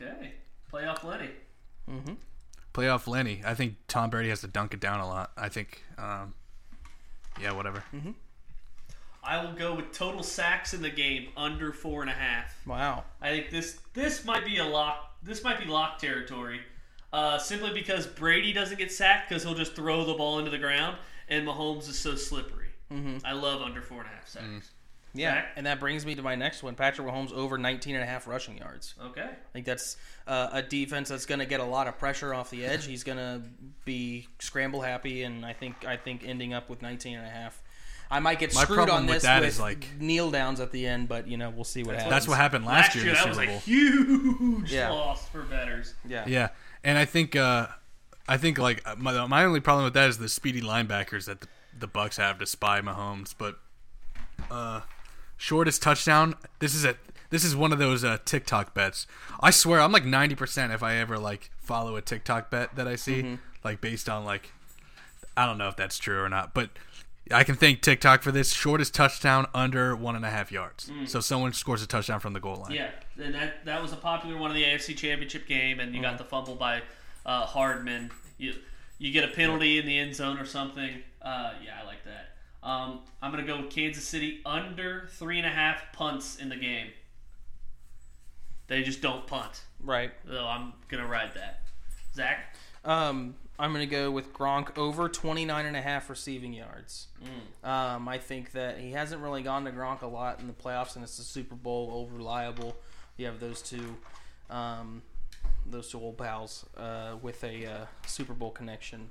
Okay. Playoff Lenny. Mhm. Playoff Lenny. I think Tom Brady has to dunk it down a lot. I think, um, yeah, whatever. I will go with total sacks in the game under four and a half. Wow. I think this this might be a lock. This might be lock territory, uh, simply because Brady doesn't get sacked because he'll just throw the ball into the ground, and Mahomes is so slippery. Mm-hmm. I love under four and a half sacks. Yeah, Zach? and that brings me to my next one. Patrick Mahomes over 19 and a half rushing yards. Okay. I think that's uh, a defense that's going to get a lot of pressure off the edge. He's going to be scramble happy, and I think I think ending up with 19 and a half. I might get My screwed problem on with this that with is, like- kneel downs at the end, but you know we'll see what happens. That's what happened last, Last year year, in the that was a huge Yeah. loss for betters. Yeah. Yeah, and I think uh, I think like my my only problem with that is the speedy linebackers that the, the Bucks have to spy Mahomes. But uh, shortest touchdown. This is a this is one of those uh, TikTok bets. I swear I'm like ninety percent if I ever like follow a TikTok bet that I see like based on like I don't know if that's true or not, but. I can thank TikTok for this shortest touchdown under one and a half yards. So someone scores a touchdown from the goal line. Yeah, and that that was a popular one in the AFC Championship game, and you got the fumble by uh, Hardman. You you get a penalty in the end zone or something. Uh, yeah, I like that. Um, I'm gonna go with Kansas City under three and a half punts in the game. They just don't punt, Right. so I'm gonna ride that. Zach, Um, I'm going to go with Gronk over 29 and a half receiving yards. Um, I think that he hasn't really gone to Gronk a lot in the playoffs, and it's the Super Bowl, all reliable. You have those two, um, those two old pals uh, with a uh, Super Bowl connection.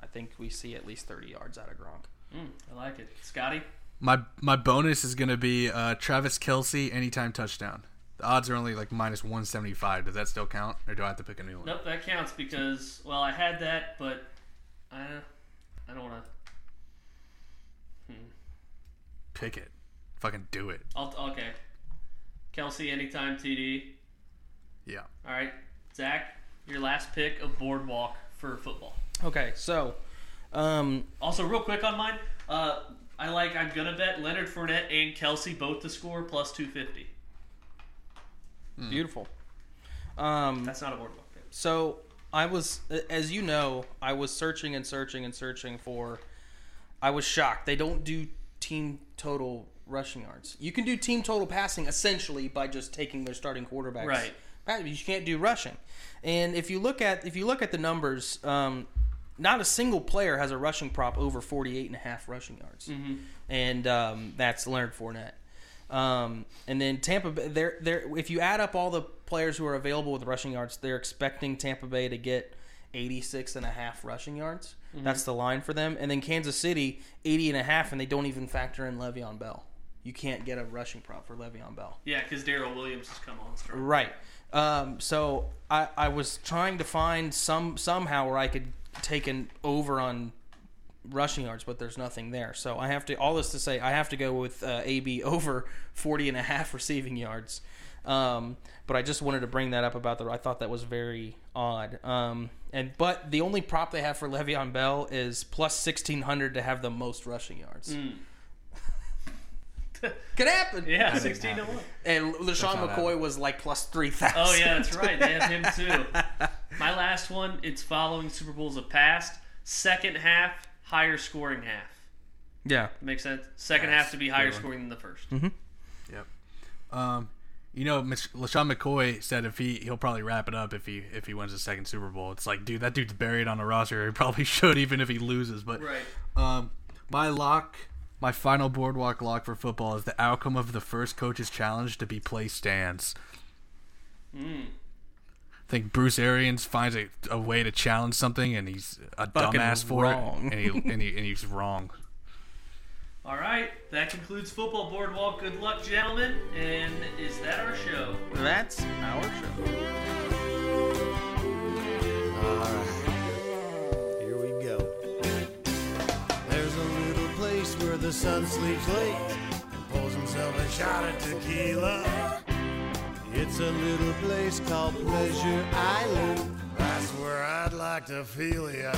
I think we see at least 30 yards out of Gronk. mm, I like it. Scotty, My my bonus is gonna be uh, Travis Kelce anytime touchdown. The odds are only like minus one seventy five. Does that still count, or do I have to pick a new one? nope, that counts because well, I had that, but I I don't wanna. Pick it. Fucking do it. I'll, okay. Kelce, anytime TD. Yeah. All right, Zach, your last pick of Boardwalk for football. Okay, so um, Also, real quick on mine, uh, I like. I'm gonna bet Leonard Fournette and Kelce both to score plus 250. Beautiful. Um, That's not a Boardwalk. So I was, as you know, I was searching and searching and searching for. I was shocked. They don't do team total rushing yards. You can do team total passing essentially by just taking their starting quarterbacks. Right. You can't do rushing. And if you look at if you look at the numbers, um, not a single player has a rushing prop over 48 and a half rushing yards. And um, that's Leonard Fournette. Um, and then Tampa Bay, they're, they're, if you add up all the players who are available with rushing yards, they're expecting Tampa Bay to get 86 and a half rushing yards. That's the line for them. And then Kansas City, 80 and a half, and they don't even factor in Le'Veon Bell. You can't get a rushing prop for Le'Veon Bell. Yeah, because Darrel Williams has come on strong. Right. Um, so I, I was trying to find some somehow where I could take an over on rushing yards, but there's nothing there. So I have to all this to say I have to go with uh, AB (laughs) over 40 and a half receiving yards. Um, but I just wanted to bring that up about the. I thought that was very odd. Um, and but the only prop they have for Le'Veon Bell is plus 1600 to have the most rushing yards. (laughs) Could happen. Yeah, 16 to one. And LeSean not McCoy was like plus 3,000. Oh yeah, that's right. They have him too. (laughs) My last one. It's following Super Bowls of past. Second half, higher scoring half. Yeah. Makes sense. Second Nice. half to be higher scoring than the 1st Mm-hmm. Yep. Um, you know, LeSean McCoy said if he he'll probably wrap it up if he if he wins the second Super Bowl. It's like, dude, that dude's buried on the roster. He probably (laughs) should even if he loses. But Right. um, my lock, my final boardwalk lock for football is the outcome of the first coach's challenge to be play stands. Mm. I think Bruce Arians finds a, a way to challenge something, and he's a Fucking dumbass for wrong. it, and he and, he, and he's wrong. (laughs) All right, that concludes Football Boardwalk. Good luck, gentlemen. And is that our show? That's our show. Alright, here we go. There's a little place where the sun sleeps late and pulls himself a shot of tequila. It's a little place called Pleasure Island. That's where I'd like to feel ya.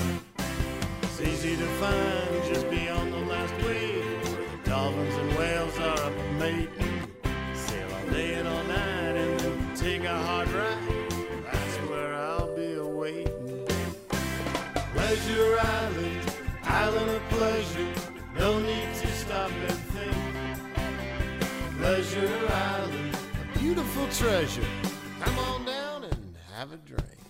It's easy to find just beyond the last wave. The dolphins and whales are up mating. Sail all day and all night and then take a hard ride. That's where I'll be awaiting. Pleasure Island. Treasure. Come on down and have a drink.